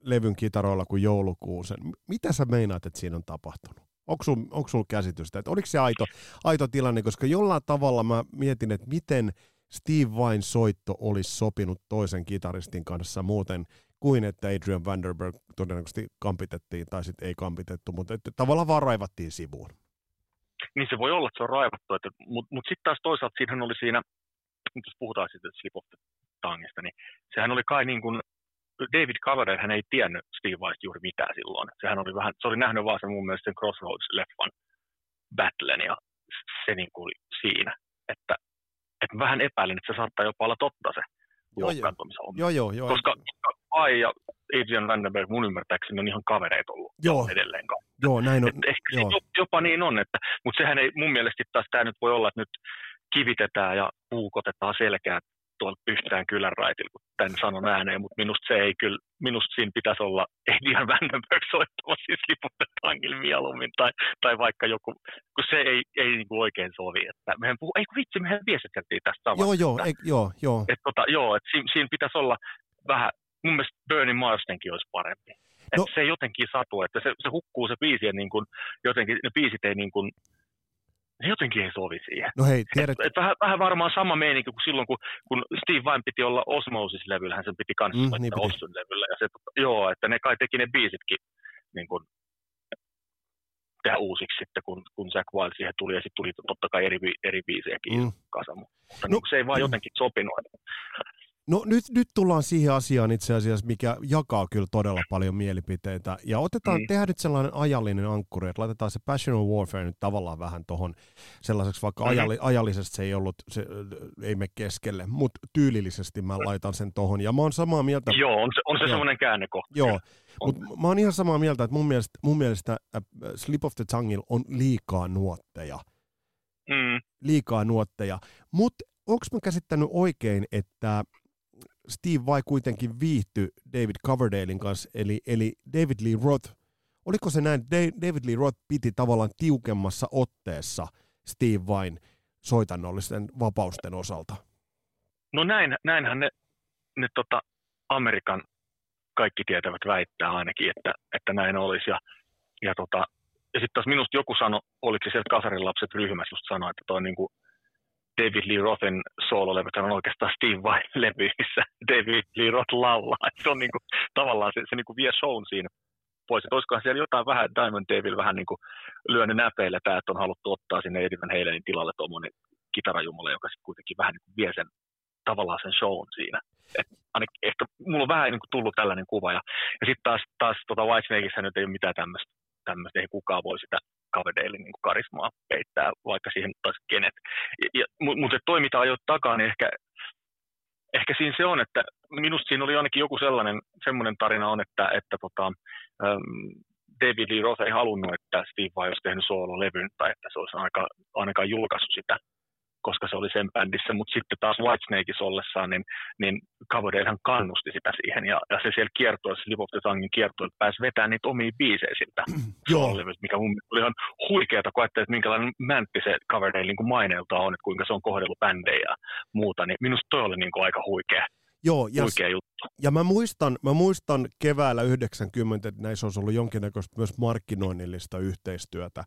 levyn kitaroilla kuin joulukuusen. Mitä sä meinaat, että siinä on tapahtunut? Onko sulla onko sul käsitystä, että oliko se aito, aito tilanne, koska jollain tavalla mä mietin, että miten Steve Vain soitto olisi sopinut toisen kitaristin kanssa muuten kuin että Adrian Vanderberg todennäköisesti kampitettiin, tai sitten ei kampitettu, mutta että tavallaan vaan raivattiin sivuun. Niin se voi olla, että se on raivattu, mutta mut sitten taas toisaalta siinähän oli siinä, nyt jos puhutaan sitten Slip of Tangista, niin sehän oli kai niin kuin, David Coverdale, hän ei tiennyt Steve Weiss juuri mitään silloin. Sehän oli vähän, se oli nähnyt vaan sen mun mielestä sen Crossroads-leffan battlen ja se niin kuin siinä, että, että vähän epäilin, että se saattaa jopa olla totta se loukkaantumishomma. Joo, joo, joo. Koska Ai ja Adrian Vandenberg mun ymmärtääkseni on ihan kavereita ollut joo. edelleen. Joo, näin on. Et ehkä joo. Se jopa niin on, että, mutta sehän ei mun mielestä taas tämä nyt voi olla, että nyt kivitetään ja puukotetaan selkää tuolla pyhtään kylän raitilla, kun tämän sanon ääneen, mutta minusta se ei kyllä, minusta siinä pitäisi olla Adrian Vandenberg soittamassa siis liputetaankin mieluummin, tai, tai vaikka joku, kun se ei, ei niin kuin oikein sovi, että mehän puhuu, ei kun vitsi, mehän viestiteltiin tästä samasta. Joo, joo, ei, joo, joo. Et, tota, joo, että siinä, siinä pitäisi olla vähän mun mielestä Bernie Marsdenkin olisi parempi. No. se jotenkin satu, että se, se hukkuu se biisi ja niin kuin, jotenkin ne biisit ei niin kuin, ne jotenkin ei sovi siihen. No hei, tiedät... et, et vähän, vähän, varmaan sama meininki kuin silloin, kun, kun Steve Vai piti olla Osmosis-levyllä, hän sen piti kanssa mm, niin levyllä. Ja se, joo, että ne kai teki ne biisitkin niin kuin, tehdä uusiksi sitten, kun, kun Jack Wild siihen tuli, ja sitten tuli totta kai eri, eri biisejäkin mm. kasa, mutta no, niin, se ei vaan mm. jotenkin sopinut. No nyt, nyt tullaan siihen asiaan itse asiassa, mikä jakaa kyllä todella paljon mielipiteitä. Ja otetaan, niin. tehdään nyt sellainen ajallinen ankkuri, että laitetaan se Passion of Warfare nyt tavallaan vähän tuohon sellaiseksi, vaikka mm-hmm. ajalli, ajallisesti se ei ollut, se ei me keskelle, mutta tyylillisesti mä laitan sen tuohon. Ja mä oon samaa mieltä. Joo, on se, on se semmoinen käännekohta. Joo, mutta mä oon ihan samaa mieltä, että mun mielestä, mun mielestä äh, Slip of the Tongue on liikaa nuotteja. Mm. Liikaa nuotteja. Mutta onko mä käsittänyt oikein, että Steve vai kuitenkin viihtyi David Coverdalein kanssa, eli, eli David Lee Roth. Oliko se näin, David Lee Roth piti tavallaan tiukemmassa otteessa Steve Vain soitannollisten vapausten osalta? No näin, näinhän ne, ne tota, Amerikan kaikki tietävät väittää ainakin, että, että näin olisi. Ja, ja, tota, ja sitten taas minusta joku sanoi, oliko se sieltä Kasarin lapset ryhmässä just sanoi, että toi niin kuin David Lee Rothin soololevy on oikeastaan Steve Vai-levy, missä David Lee Roth laulaa. Se on niinku, tavallaan se, se niinku vie shown siinä pois. Et olisikohan siellä jotain vähän, Diamond Daville vähän niinku lyönyt näpeillä tämä, että on haluttu ottaa sinne Eddie Van Halenin tilalle tuommoinen kitarajumala, joka sitten kuitenkin vähän niinku vie sen tavallaan sen shown siinä. Et ainakin, ehkä mulla on vähän niinku tullut tällainen kuva. Ja, ja sitten taas, taas tota Whitesnakeissa nyt ei ole mitään tämmöistä, ei kukaan voi sitä Coverdalein niin karismaa peittää, vaikka siihen taas kenet. Ja, mutta toi, mitä ajoit takaa, niin ehkä, ehkä siinä se on, että minusta siinä oli ainakin joku sellainen semmoinen tarina on, että, että tota, um, David Lee Roth ei halunnut, että Steve Vai olisi tehnyt soololevyn tai että se olisi aika, ainakaan julkaissut sitä koska se oli sen bändissä, mutta sitten taas Whitesnakeissa ollessaan, niin, niin Coverdalehan kannusti sitä siihen, ja, ja se siellä kiertoi, se Live of the Tonguein kiertoi, että pääsi vetämään niitä omia biisejä siltä mikä mun oli ihan huikeata, kun ajattelin, että minkälainen mäntti se Coverdale niin maineelta on, että kuinka se on kohdellut bändejä ja muuta, niin minusta toi oli niin kuin aika huikea. Joo, ja, juttu. ja mä, muistan, mä muistan keväällä 90, että näissä olisi ollut jonkinnäköistä myös markkinoinnillista yhteistyötä,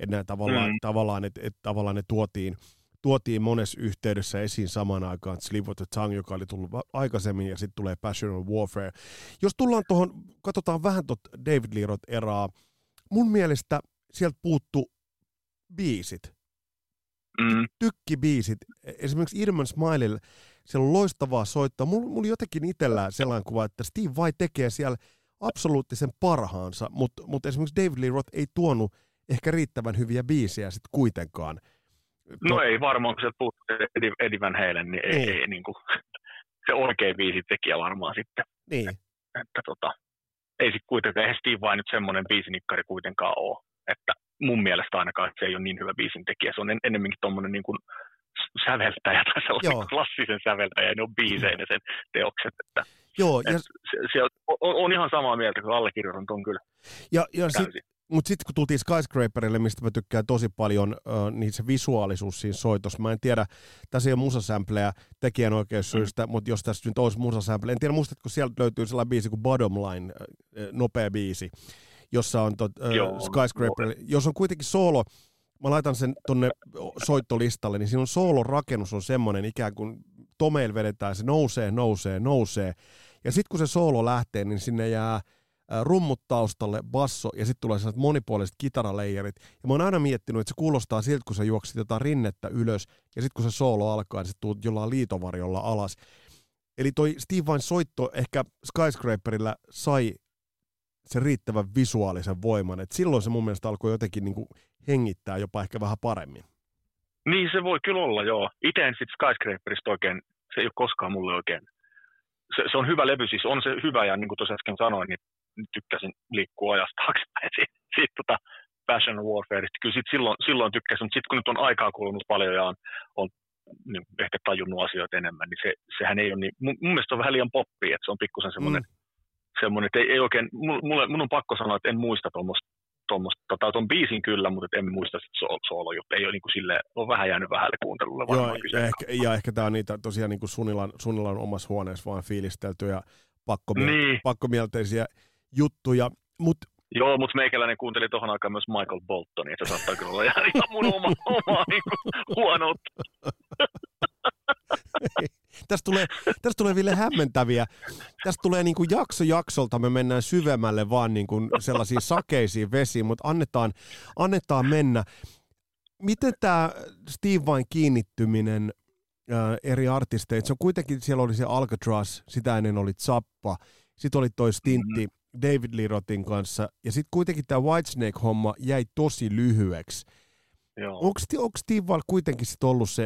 että nämä tavallaan, mm. tavallaan, että, että tavallaan ne tuotiin, tuotiin monessa yhteydessä esiin samaan aikaan Sleep of the Tongue, joka oli tullut aikaisemmin, ja sitten tulee Passion of Warfare. Jos tullaan tuohon, katsotaan vähän tuota David Lee eraa, mun mielestä sieltä puuttu biisit. Mm. Tykkibiisit. Esimerkiksi Irman Smilelle, siellä on loistavaa soittaa. Mulla, mulla jotenkin itsellään sellainen kuva, että Steve Vai tekee siellä absoluuttisen parhaansa, mutta, mutta esimerkiksi David Lee Roth ei tuonut ehkä riittävän hyviä biisejä sitten kuitenkaan. No ei varmaan, kun se puhuttu Eddie, Van Halen, niin ei, niin. ei niin kuin, se oikein tekijä varmaan sitten. Niin. Että tota, ei sitten kuitenkaan, eihän Steve vain nyt semmoinen biisinikkari kuitenkaan ole. Että mun mielestä ainakaan, että se ei ole niin hyvä biisintekijä. Se on en, ennemminkin tuommoinen niin kuin säveltäjä tai sellainen Joo. klassisen säveltäjä, ja ne on biiseinä sen teokset. Että, Joo, ja... se, se on, on, ihan samaa mieltä, kun allekirjoitan tuon kyllä. Ja, ja sit, mutta sitten kun tultiin Skyscraperille, mistä mä tykkään tosi paljon, niin se visuaalisuus siinä soitossa. Mä en tiedä, tässä ei ole musasampleja tekijänoikeussyistä, mm. mutta jos tässä nyt olisi musasample, en tiedä muistatko, sieltä löytyy sellainen biisi kuin Bottom Line, nopea biisi, jossa on tot, äh, Joo, Skyscraper, jos on kuitenkin solo, mä laitan sen tonne soittolistalle, niin siinä on soolon rakennus on semmoinen ikään kuin tomeil vedetään, se nousee, nousee, nousee. Ja sitten kun se soolo lähtee, niin sinne jää rummut taustalle, basso ja sitten tulee sellaiset monipuoliset kitaraleijerit. Ja mä oon aina miettinyt, että se kuulostaa siltä, kun sä juoksit jotain rinnettä ylös ja sitten kun se soolo alkaa, niin se tuut jollain liitovarjolla alas. Eli toi Steve Vain soitto ehkä Skyscraperilla sai sen riittävän visuaalisen voiman, että silloin se mun mielestä alkoi jotenkin niin kuin hengittää jopa ehkä vähän paremmin. Niin se voi kyllä olla, joo. Itse en sitten Skyscraperista oikein, se ei ole koskaan mulle oikein. Se, se on hyvä levy, siis on se hyvä ja niin kuin tuossa äsken sanoin, niin tykkäsin liikkua ajasta taaksepäin siitä, siitä tota Passion Warfareista. Kyllä sit silloin, silloin tykkäsin, mutta sitten kun nyt on aikaa kulunut paljon ja on, on niin ehkä tajunnut asioita enemmän, niin se, sehän ei ole niin, mun, mun mielestä se on vähän liian poppi, että se on pikkusen semmoinen, mm. semmoinen että ei, ei oikein, mulle, mun on pakko sanoa, että en muista tuommoista tuommoista, tai tuon biisin kyllä, mutta en muista sit so, soolo juttu. Ei ole niin kuin sille, on vähän jäänyt vähälle kuuntelulle Joo, ja ehkä, ja ehkä tämä on niitä tosiaan niin kuin Sunilan, Sunilan omassa huoneessa vaan fiilistelty ja pakkomiel- niin. pakkomielteisiä juttuja. Mut, Joo, mutta meikäläinen kuunteli tuohon aikaan myös Michael Boltonia, että se saattaa kyllä olla ihan mun oma, oma niin tästä tulee, tästä tulee vielä hämmentäviä. Tästä tulee niin kuin jakso jaksolta, me mennään syvemmälle vaan niin kuin sellaisiin sakeisiin vesiin, mutta annetaan, annetaan mennä. Miten tämä Steve Vain kiinnittyminen ää, eri artisteita, se on kuitenkin, siellä oli se Alcatraz, sitä ennen oli Zappa, sitten oli toi stintti mm-hmm David Lee Rothin kanssa, ja sitten kuitenkin tämä Whitesnake-homma jäi tosi lyhyeksi. Onko Steve Val kuitenkin sit ollut se,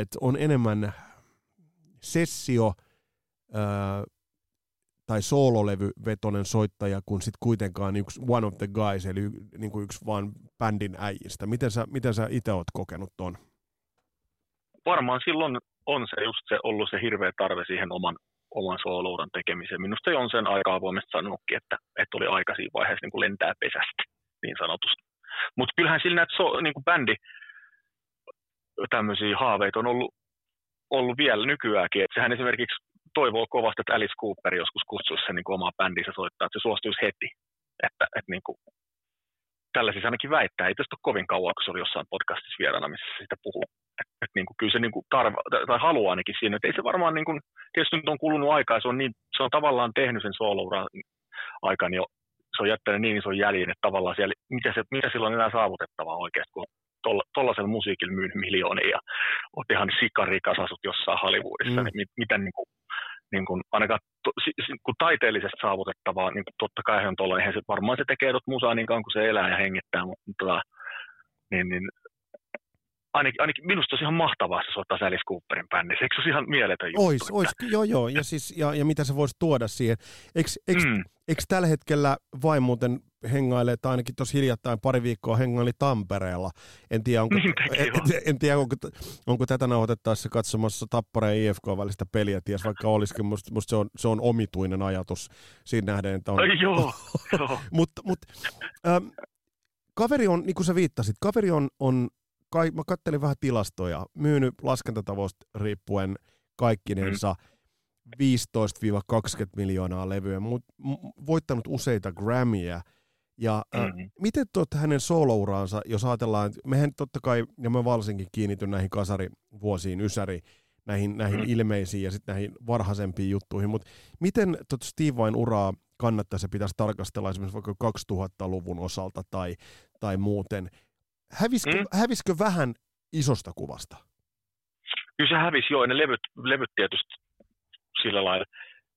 että on enemmän sessio tai soololevyvetonen soittaja kuin sitten kuitenkaan yksi one of the guys, eli niin kuin yksi vaan bändin äijistä. Miten sä, miten sä itse oot kokenut ton? Varmaan silloin on se just se ollut se hirveä tarve siihen oman oman soolouran tekemiseen. Minusta on sen aika avoimesti sanonutkin, että, että oli aika siinä vaiheessa niin kuin lentää pesästä, niin sanotusti. Mutta kyllähän sillä näitä so, niin kuin bändi tämmöisiä haaveita on ollut, ollut vielä nykyäänkin. Että sehän esimerkiksi toivoo kovasti, että Alice Cooper joskus kutsuisi sen niin kuin omaa bändinsä soittaa, että se suostuisi heti. Että, että niin kuin, tällä siis ainakin väittää. Ei tästä ole kovin kauan, kun se oli jossain podcastissa vieraana, missä sitä puhuu. Et, et niin kuin, kyllä se niin kuin tarva, tai haluaa ainakin siinä. Et ei se varmaan, niin kuin, tietysti nyt on kulunut aikaa, se on, niin, se on tavallaan tehnyt sen soolouran aikana jo, se on jättänyt niin ison jäljen, että tavallaan siellä, mitä, se, mitä silloin enää saavutettavaa oikeasti, kun tuollaisella musiikilla myynyt miljoonia ja oot ihan sikarikas asut jossain Hollywoodissa, mm. niin mit, miten niin kuin, niin kuin, ainakaan to, kun taiteellisesti saavutettavaa, niin totta kai on tuolla, eihän se varmaan se tekee tuota musaa niin kauan kuin se elää ja hengittää, mutta, mutta niin, niin ainakin, ainakin minusta olisi ihan mahtavaa se soittaa Alice Cooperin bändissä. Eikö se olisi ihan mieletön juttu? Ois, ois, joo, joo. Ja, siis, ja, ja mitä se voisi tuoda siihen. Eikö, eikö, mm. eikö tällä hetkellä vain muuten hengailee, tai ainakin tuossa hiljattain pari viikkoa hengaili Tampereella. En tiedä, onko, Niin en, en, en tiedä, onko, onko tätä nauhoitettaessa katsomassa Tappareen ja IFK välistä peliä, ties vaikka olisikin, musta, musta se, on, se on omituinen ajatus siinä nähden, että on, Ai joo, joo. mutta mut, ähm, kaveri on, niin kuin sä viittasit, kaveri on, on kai, mä kattelin vähän tilastoja, myynyt laskentatavoista riippuen kaikkinensa Mm. 15-20 miljoonaa levyä, mut, voittanut useita Grammyjä. Ja äh, Mm-hmm. miten tuot hänen solouraansa, jos ajatellaan, mehän totta kai, ja mä varsinkin kiinnityn näihin kasarivuosiin, Ysäri, näihin, näihin Mm. ilmeisiin ja sitten näihin varhaisempiin juttuihin, mutta miten tuota Steve Vain uraa kannattaisi ja pitäisi tarkastella esimerkiksi vaikka 2000-luvun osalta tai, tai muuten? Häviskö, Mm. häviskö vähän isosta kuvasta? Kyllä se hävisi, joo, ne levyt, levyt tietysti sillä lailla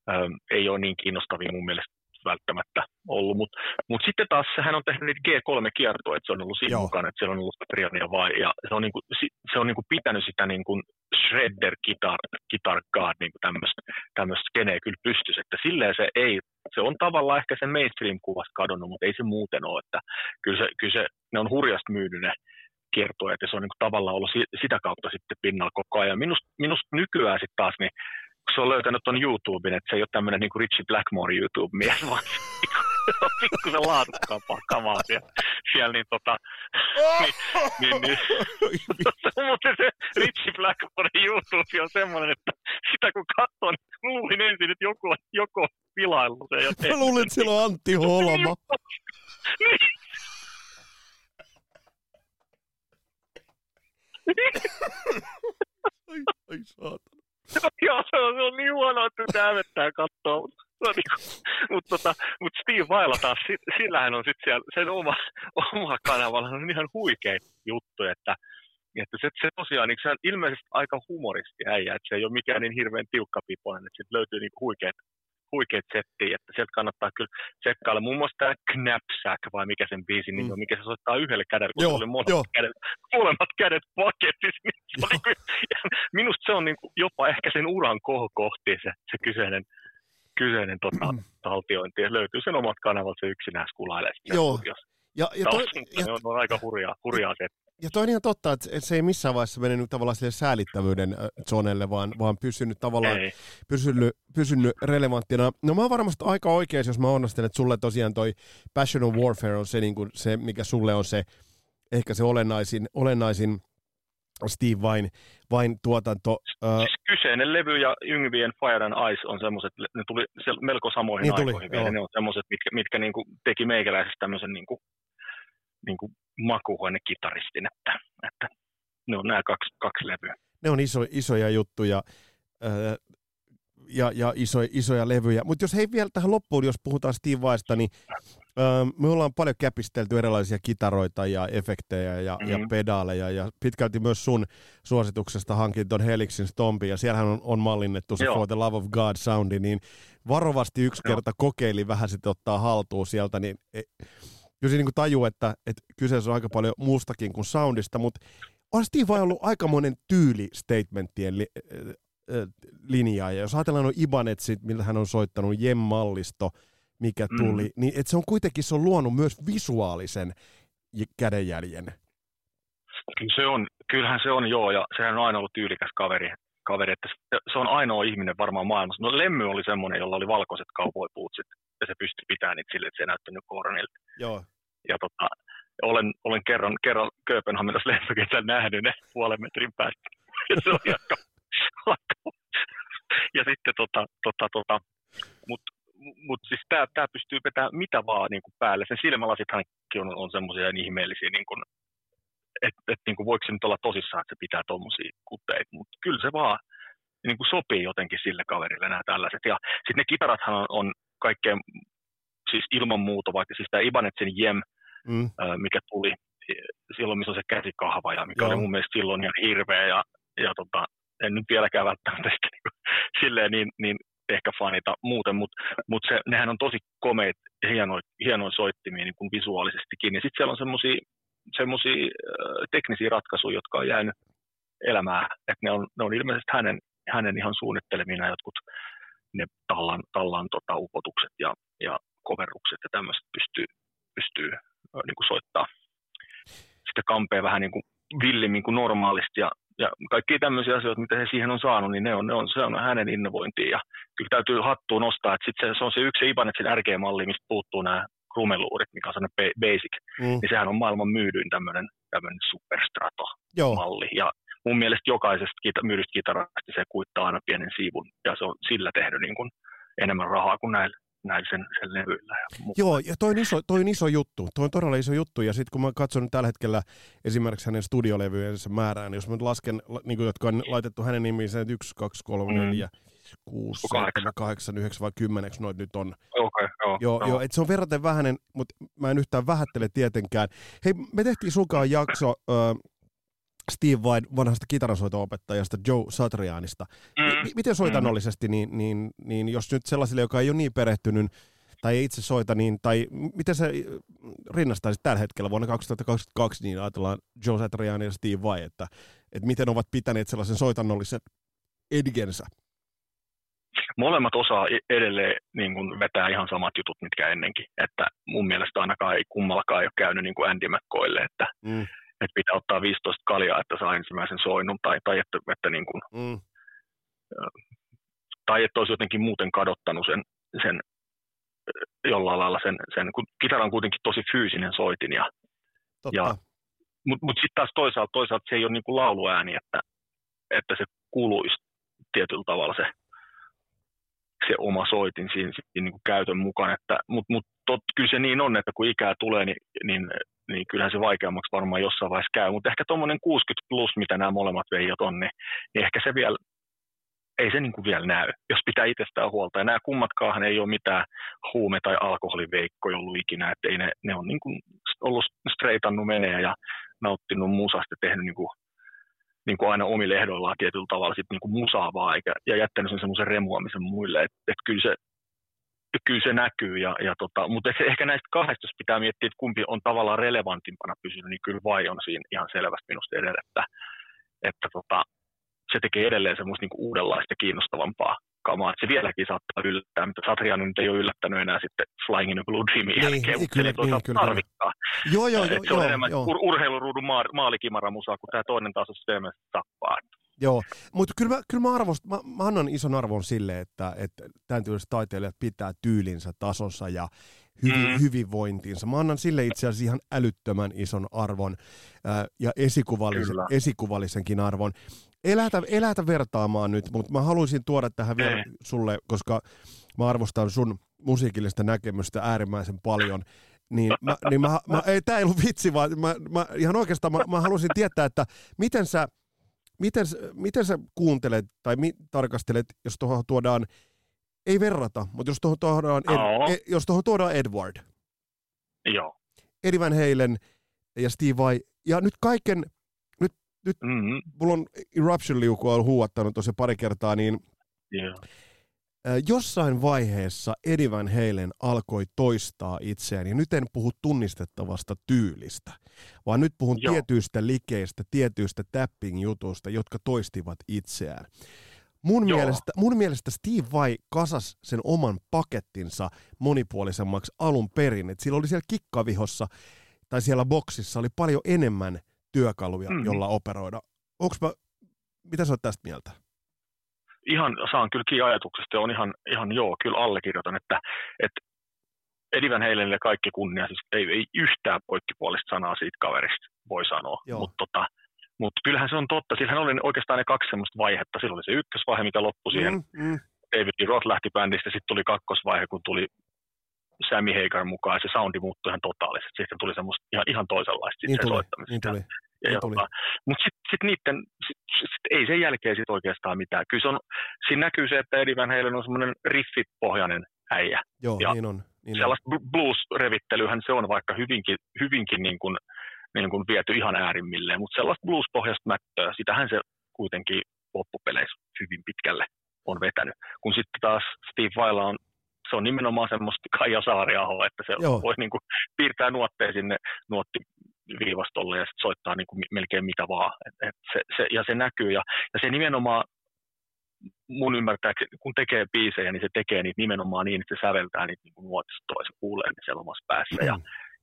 ähm, ei ole niin kiinnostavia mun mielestä välttämättä ollut, mutta mut sitten taas hän on tehnyt niitä G3-kiertoja, että se on ollut siinä Joo. mukana, että siellä on ollut Triania vai, ja se on, niinku, se on niinku pitänyt sitä niinku shredder guitar, guitar guard niinku tämmöistä skeneä kyllä pystyssä, että silleen se ei, se on tavallaan ehkä sen mainstream-kuvasta kadonnut, mutta ei se muuten ole, että kyllä se, kyllä se ne on hurjasti myynyt ne kiertoja, että se on niinku tavallaan ollut si- sitä kautta sitten pinnalla koko ajan. Minusta minust nykyään sitten taas, niin se on löytänyt tuon YouTuben, että se ei ole tämmöinen niin Richie Blackmore YouTube-mies, vaan se on pikkusen laadukkaampaa kamaa siellä, siellä niin, tota, niin, niin, niin mutta se Richie Blackmore YouTube on semmoinen, että sitä kun katsoo, niin luulin ensin, että joku, joku sen. Ja Mä luulen, että siellä on Antti Holma. Niin. Ai, ai saatana. Joo, se on, se on niin huono, että sitä hävettää katsoa. Mutta niinku, tota, mut Steve Vaila taas, si- sillähän on sitten siellä sen oma, oma kanavalla on ihan huikeita juttuja, että, että se, se tosiaan, niin se on ilmeisesti aika humoristi äijä, että se ei ole mikään niin hirveän tiukkapipoinen, että siitä löytyy niin huikeat, huikeat settiä, että sieltä kannattaa kyllä tsekkailla. Muun muassa tämä Knapsack, vai mikä sen biisin nimi Mm. mikä se soittaa yhdelle kädelle, kun Joo, se oli molemmat joo. kädet, molemmat kädet paketissa. Niin ja minusta se on niin kuin jopa ehkä sen uran kohokohti se, se kyseinen, kyseinen tota, taltiointi. Ja löytyy sen omat kanavat, se yksinään skulailee siellä Joo. Ja, ja, toi, ja, Ne on, on aika hurjaa, hurjaa se. Ja toi on ihan totta, että se ei missään vaiheessa mennyt tavallaan sille säälittävyyden zonelle, vaan, vaan pysynyt tavallaan Ei. pysynyt, pysynyt relevanttina. No mä oon varmasti aika oikein, jos mä onnostelen, että sulle tosiaan toi Passion of Warfare on se, niin kuin se mikä sulle on se, ehkä se olennaisin, olennaisin Steve Vain, Vain tuotanto. Äh, Siis kyseinen levy ja Yngvien Fire and Ice on semmoiset, ne tuli melko samoihin Niin tuli, aikoihin vielä. joo. Ne on semmoiset, mitkä, mitkä niinku teki meikäläisestä tämmöisen niinku, niinku makuuhuonekitaristin, että, että ne on nämä kaksi, kaksi levyä. ne on iso, isoja juttuja ja, ja iso, isoja levyjä. Mutta jos hei vielä tähän loppuun, jos puhutaan Steve Vaista, niin me ollaan paljon käpistelty erilaisia kitaroita ja efektejä ja, mm-hmm. ja pedaaleja ja pitkälti myös sun suosituksesta hankin ton Helixin Stompin ja siellähän on, on mallinnettu se Joo. For the Love of God soundi, niin varovasti yksi Joo. kerta kokeili vähän sitten ottaa haltuun sieltä, niin e, kyllä se niin tajuu, että, että kyseessä on aika paljon muustakin kuin soundista, mutta on Steve vai ollut aikamoinen tyyli statementtien li, äh, linjaa. Ja jos ajatellaan nuo Ibanetsit, millä hän on soittanut Jem-mallisto, mikä Mm. tuli, niin et se on kuitenkin se on luonut myös visuaalisen kädenjäljen. Kyllä se on, kyllähän se on joo, ja sehän on aina ollut tyylikäs kaveri, kaveri että se, on ainoa ihminen varmaan maailmassa. No Lemmy oli semmoinen, jolla oli valkoiset cowboy-bootsit, ja se pystyi pitämään niitä sille, että se ei näyttänyt koronilta. Joo. Ja tota, olen, olen kerran, kerran Kööpenhaminassa lentokentällä nähnyt ne puolen metrin päästä. Ja se oli aika. Ja sitten tota, tota, tota, mutta mut siis tämä tää pystyy vetämään mitä vaan niin kuin päälle. Sen silmälasithan on, on semmoisia ihmeellisiä, niin kuin, että et, niin kuin, voiko se nyt olla tosissaan, että se pitää tuommoisia kuteita. Mutta kyllä se vaan niin kuin sopii jotenkin sille kaverille nämä tällaiset. Ja sitten ne kitarathan on, on kaikkein, siis ilman muuta, vaikka siis tämä Ibanetsin Jem, Mm. ää, mikä tuli silloin, missä on se käsikahva, ja mikä Joo. oli mun mielestä silloin ihan hirveä, ja, ja tota, en nyt vieläkään välttämättä sitä niin, kuin, silleen niin, niin ehkä fanita muuten, mutta mut se, nehän on tosi komeet, hienoja, hienoja soittimia niin kuin visuaalisestikin, ja sitten siellä on semmoisia semmoisia äh, teknisiä ratkaisuja, jotka on jäänyt elämään. Että ne on, ne on ilmeisesti hänen, hänen ihan suunnittelemina jotkut ne tallan, tallan tota, upotukset ja, ja coverukset ja tämmöiset pystyy, pystyy niin kuin soittaa sitten kampea vähän niin kuin villimmin kuin normaalisti ja, ja kaikki tämmöisiä asioita, mitä he siihen on saanut, niin ne on, ne on, se on hänen innovointiin ja kyllä täytyy hattua nostaa, että sitten se, se on se yksi Ibanetsin RG-malli, mistä puuttuu nämä krumeluurit, mikä on sellainen basic, mm. niin sehän on maailman myydyin tämmöinen, tämmöinen superstrato-malli. Joo. Ja mun mielestä jokaisesta kita, myydystä kitarasta se kuittaa aina pienen siivun, ja se on sillä tehnyt niin kuin enemmän rahaa kuin näillä näin sen, sen levyillä. Joo, ja toi on, iso, toi on iso juttu. Toi on todella iso juttu. Ja sitten kun mä katson tällä hetkellä esimerkiksi hänen studiolevyjensä määrää, niin jos mä lasken, niin kuin, jotka on laitettu hänen nimiinsä, 1, 2, 3, 4, 6, 7, 8, 9 vai 10 noit nyt on. Okay, joo, joo, joo. joo et se on verraten vähäinen, mutta mä en yhtään vähättele tietenkään. Hei, me tehtiin sunkaan jakso äh, Steve White, vanhasta kitarasoito-opettajasta Joe Satrianista. Mm. M- miten soitannollisesti, niin, niin, niin jos nyt sellaisille, joka ei ole niin perehtynyt, tai ei itse soita, niin, tai miten se rinnastaisit tällä hetkellä vuonna 2022, niin ajatellaan Joe Satriani ja Steve Vai, että, että miten ovat pitäneet sellaisen soitannollisen edgensä? Molemmat osaa e- edelleen niin kuin vetää ihan samat jutut, mitkä ennenkin. Että mun mielestä ainakaan ei kummallakaan ei ole käynyt niin kuin Andy McCoylle, että mm että pitää ottaa 15 kaljaa, että saa ensimmäisen soinnun, tai, tai että, että niin kuin, mm. tai että olisi jotenkin muuten kadottanut sen, sen jollain lailla sen, sen, kun kitara on kuitenkin tosi fyysinen soitin, ja, ja mutta mut sitten taas toisaalta, toisaalta se ei ole niin kuin lauluääni, että, että se kuuluisi tietyllä tavalla se, se oma soitin siinä, siinä niin kuin käytön mukaan, mutta mut, kyllä se niin on, että kun ikää tulee, niin, niin niin kyllähän se vaikeammaksi varmaan jossain vaiheessa käy. Mutta ehkä tuommoinen 60 plus, mitä nämä molemmat veijot on, niin, niin ehkä se vielä, ei se niin kuin vielä näy, jos pitää itsestään huolta. Ja nämä kummatkaan ei ole mitään huume- tai alkoholiveikkoja ollut ikinä, että ei ne, ne on niin kuin ollut streitannut menee ja nauttinut musasta tehnyt niin kuin, niin kuin aina omille ehdoillaan tietyllä tavalla sit niin kuin musaavaa eikä, ja jättänyt sen semmoisen remuamisen muille. Että et kyllä se kyllä se näkyy, ja, ja tota, mutta ehkä näistä kahdesta, jos pitää miettiä, että kumpi on tavallaan relevantimpana pysynyt, niin kyllä vai on siinä ihan selvästi minusta edellä, että, että tota, se tekee edelleen semmoista niin uudenlaista kiinnostavampaa kamaa, että se vieläkin saattaa yllättää, mutta Satriani nyt ei ole yllättänyt enää sitten Flying in Blue Dreamin niin, jälkeen, mutta kyllä, se niin, kyllä, tarvikkaa. Joo, joo, joo, se on joo, enemmän joo. Ur- urheiluruudun ma- maalikimaramusaa, kun tämä toinen taas on syömässä tappaa. Joo, mutta kyllä mä, kyllä mä, arvost, mä, mä annan ison arvon sille, että, että tämän tyyliset taiteilijat pitää tyylinsä tasossa ja hyvi, mm. hyvinvointiinsa. Mä annan sille itse asiassa ihan älyttömän ison arvon ää, ja esikuvallisen, esikuvallisenkin arvon. Ei lähdetä vertaamaan nyt, mutta mä haluaisin tuoda tähän vielä mm. sulle, koska mä arvostan sun musiikillista näkemystä äärimmäisen paljon niin, mä, niin mä, mä, ei, tää ei ollut vitsi, vaan mä, mä ihan oikeastaan mä, mä haluaisin tietää, että miten sä, miten, miten sä kuuntelet tai mi, tarkastelet, jos tuohon tuodaan, ei verrata, mutta jos tuohon tuodaan, Ed, e, jos tuohon tuodaan Edward. Joo. Eddie Van Halen ja Steve Vai, ja nyt kaiken, nyt, mm-hmm. mulla on Eruption-liuku on huuattanut tosi pari kertaa, niin yeah. jossain vaiheessa Eddie Van Halen alkoi toistaa itseään, ja nyt en puhu tunnistettavasta tyylistä, vaan nyt puhun Joo. tietyistä likeistä, tietyistä tapping-jutuista, jotka toistivat itseään. Mun mielestä, mun mielestä Steve Vai kasas sen oman pakettinsa monipuolisemmaksi alun perin. Et sillä oli siellä kikkavihossa tai siellä boksissa oli paljon enemmän työkaluja, mm-hmm. jolla operoida. Onks mä, mitä sä oot tästä mieltä? Ihan saan kyllä kiinni ajatuksesta ja on ihan, ihan joo, kyllä allekirjoitan, että, että Edivan Heilenille kaikki kunnia, siis ei, ei yhtään poikkipuolista sanaa siitä kaverista, voi sanoa, mutta tota, mut kyllähän se on totta, sillähän oli oikeastaan ne kaksi semmoista vaihetta, silloin oli se ykkösvaihe, mikä loppui siihen, mm, mm. David Roth lähti bändistä, sitten tuli kakkosvaihe, kun tuli Sammy Hagar mukaan, se soundi muuttui ihan totaalisesti, sitten tuli semmoista ihan, ihan toisenlaista niin tuli, soittamista. Niin tuli. Ja, tota, mutta sitten sit niiden, sit, sit, ei sen jälkeen sit oikeastaan mitään. Kyllä se on, siinä näkyy se, että Eddie Van Halen on semmoinen riffipohjainen äijä. Joo, ja niin on. Niin sellaista blues-revittelyhän se on vaikka hyvinkin, hyvinkin niin kuin, niin kuin viety ihan äärimmilleen, mutta sellaista blues-pohjasta mättöä, sitähän se kuitenkin loppupeleissä hyvin pitkälle on vetänyt. Kun sitten taas Steve Vaila on, se on nimenomaan semmoista Kaija Saariaho, että se Joo. voi niin kuin piirtää nuotteja sinne nuottiviivastolle ja sitten soittaa niin kuin melkein mitä vaan. Et, et se, se, ja se näkyy. Ja, ja se nimenomaan mun ymmärtääkseni, kun tekee biisejä, niin se tekee niitä nimenomaan niin, että se säveltää niitä niin nuotistoa ja se kuulee ne siellä omassa päässä. Ja,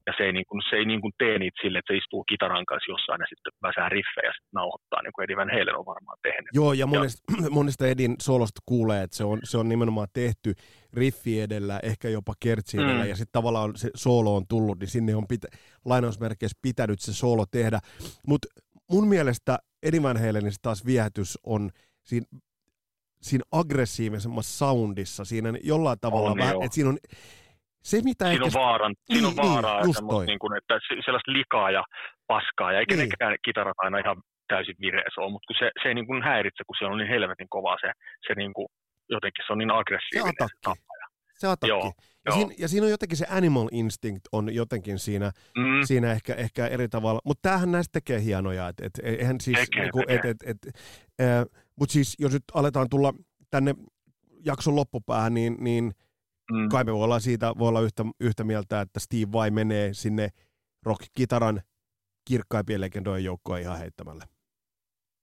ja se ei, niin kuin, se ei niin kuin tee niitä sille, että se istuu kitaran kanssa jossain ja sitten väsää riffejä ja sitten nauhoittaa, niin kuin Eddie Van Halen on varmaan tehnyt. Joo, ja monesta, ja. monesta Edin solosta kuulee, että se on, se on nimenomaan tehty riffi edellä, ehkä jopa kertsi edellä, mm. ja sitten tavallaan se soolo on tullut, niin sinne on pitä, lainausmerkeissä pitänyt se soolo tehdä. Mutta mun mielestä Eddie Van Halenissa taas viehätys on siinä siinä aggressiivisemmassa soundissa, siinä jollain tavalla on, vähän, että siinä on se, mitä siinä, ehkä... on vaaran, niin, siinä on niin, vaaraa, niin, semmoista, niin kuin, että sellaista likaa ja paskaa, ja eikä niin. nekään kitarat aina ihan täysin vireessä ole, mutta kun se, se ei niin kuin häiritse, kun se on niin helvetin kovaa se, se niin kuin, jotenkin se on niin aggressiivinen se, atakki. se Se atakki. Joo, ja, Siinä, ja siinä on jotenkin se animal instinct on jotenkin siinä, mm. siinä ehkä, ehkä eri tavalla, mutta tämähän näistä tekee hienoja, että et, eihän siis, tekee, niinku, et, et, et, äh, mutta siis jos nyt aletaan tulla tänne jakson loppupäähän, niin, niin Mm. Kai me voi olla siitä voi olla yhtä, yhtä mieltä, että Steve Vai menee sinne rock-kitaran kirkkaimpien legendojen joukkoon ihan heittämällä.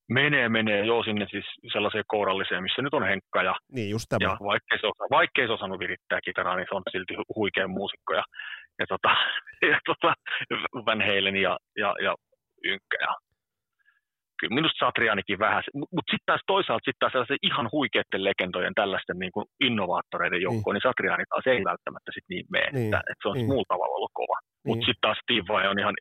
Menee, menee, joo, sinne siis sellaiseen kouralliseen, missä nyt on Henkka. Ja, niin, just tämä. Ja vaikkei se, osa, vaikkei se osannut virittää kitaraa, niin se on silti huikea muusikko. Ja, ja, tota, ja tota, Van Halen ja, ja, ja Ynkkä ja kyllä minusta Satrianikin vähän, mutta mut sitten taas toisaalta sitten taas sellaisen ihan huikeiden legendojen tällaisten niin kuin innovaattoreiden joukkoon, niin. niin Satriani taas ei välttämättä sit niin mene, niin. että, että, se on niin. muulla tavalla ollut kova. Niin. Mutta sitten taas Steve Vai on ihan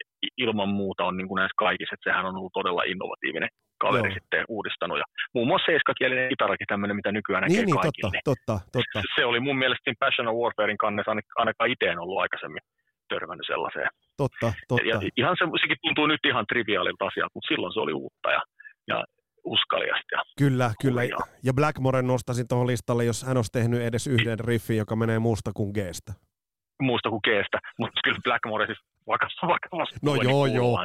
ilman muuta on niin kuin näissä kaikissa, että sehän on ollut todella innovatiivinen kaveri Joo. sitten uudistanut. Ja muun muassa seiskakielinen kitarakin tämmöinen, mitä nykyään näkee niin, niin, kaikille. Totta, totta, totta. Se, oli mun mielestä Passion of Warfarein kannessa ainakaan itse en ollut aikaisemmin törmännyt sellaiseen. Totta, totta. Ja ihan se, sekin tuntuu nyt ihan triviaalilta asialta, mutta silloin se oli uutta ja, ja uskaliasta. Ja kyllä, kyllä. Hurjaa. Ja Blackmore nostaisin tuohon listalle, jos hän olisi tehnyt edes yhden riffin, joka menee muusta kuin G-stä. Muusta kuin G-stä, mutta kyllä Blackmore siis vakavasti. No joo, niin joo.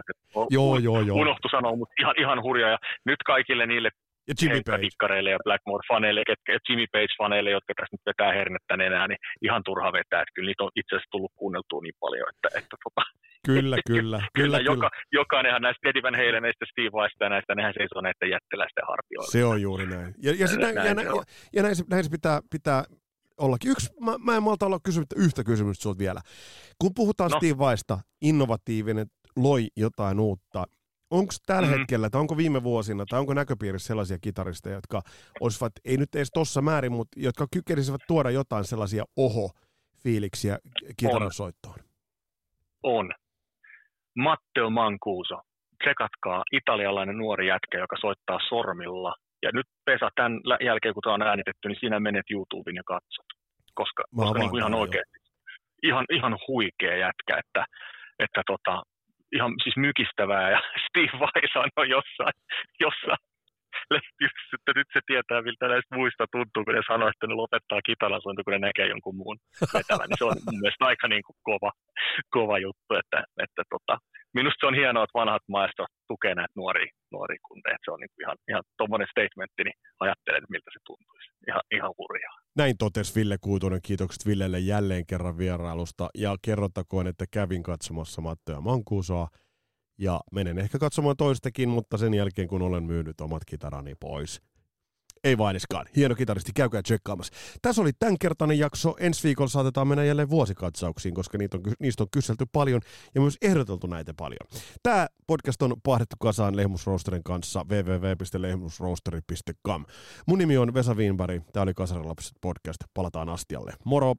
joo, joo, joo. Unohtu sanoa, mutta ihan, ihan hurjaa. Ja nyt kaikille niille ja Jimmy Page. ja Blackmore-faneille, ketkä, Jimmy Page-faneille, jotka tässä nyt vetää hernettä enää, niin ihan turha vetää. Että kyllä niitä on itse asiassa tullut kuunneltua niin paljon, että, että tota, Kyllä, kyllä. kyllä, kyllä. Joka, jokainenhan näistä Eddie Van Haleneista, Steve Vaista ja näistä, nehän seisoo näiden jättiläisten hartioilla. Se on juuri näin. Ja, ja, sitä, näin, ja, näin, ja, ja näin, se, näin se pitää, pitää ollakin. Yksi, mä, mä en malta olla kysymättä yhtä kysymystä sinulta vielä. Kun puhutaan no. Steve Vaista, innovatiivinen, loi jotain uutta, onko tällä mm-hmm. hetkellä, tai onko viime vuosina, tai onko näköpiirissä sellaisia kitaristeja, jotka olisivat, ei nyt edes tuossa määrin, mutta jotka kykenisivät tuoda jotain sellaisia oho-fiiliksiä kitaran soittoon? On. Matteo Mancuso. Tsekatkaa, italialainen nuori jätkä, joka soittaa sormilla. Ja nyt Pesa, tämän jälkeen kun tämä on äänitetty, niin sinä menet YouTubeen ja katsot. Koska, koska niin kuin ihan oikeasti, ihan, ihan huikea jätkä, että, että tota, ihan siis mykistävää ja Steve Vai sanoi jossain, jossain lehtissä, että nyt se tietää, miltä näistä muista tuntuu, kun ne sanoo, että ne lopettaa kitaransointi, kun ne näkee jonkun muun vetävän. Niin se on mun mielestä aika niin kuin kova, kova juttu, että, että tota, minusta se on hienoa, että vanhat maestot tukee näitä nuoria, nuoria kundeja. Se on niin kuin ihan, ihan tuommoinen statementti, niin ajattelen, miltä se tuntuisi. Ihan, ihan hurjaa. Näin totesi Ville Kuutonen. Kiitokset Villelle jälleen kerran vierailusta. Ja kerrottakoon, että kävin katsomassa Mattoja Mankuusoa ja menen ehkä katsomaan toistakin, mutta sen jälkeen kun olen myynyt omat kitarani pois. Ei vainiskaan. Hieno kitaristi, käykää tsekkaamassa. Tässä oli tämänkertainen jakso. Ensi viikolla saatetaan mennä jälleen vuosikatsauksiin, koska niitä on, niistä on kyselty paljon ja myös ehdoteltu näitä paljon. Tämä podcast on pahdettu kasaan Lehmusroosterin kanssa www.lehmusroosteri.com. Mun nimi on Vesa Wienberg. Tämä oli Kasarilapset podcast. Palataan astialle. Moro!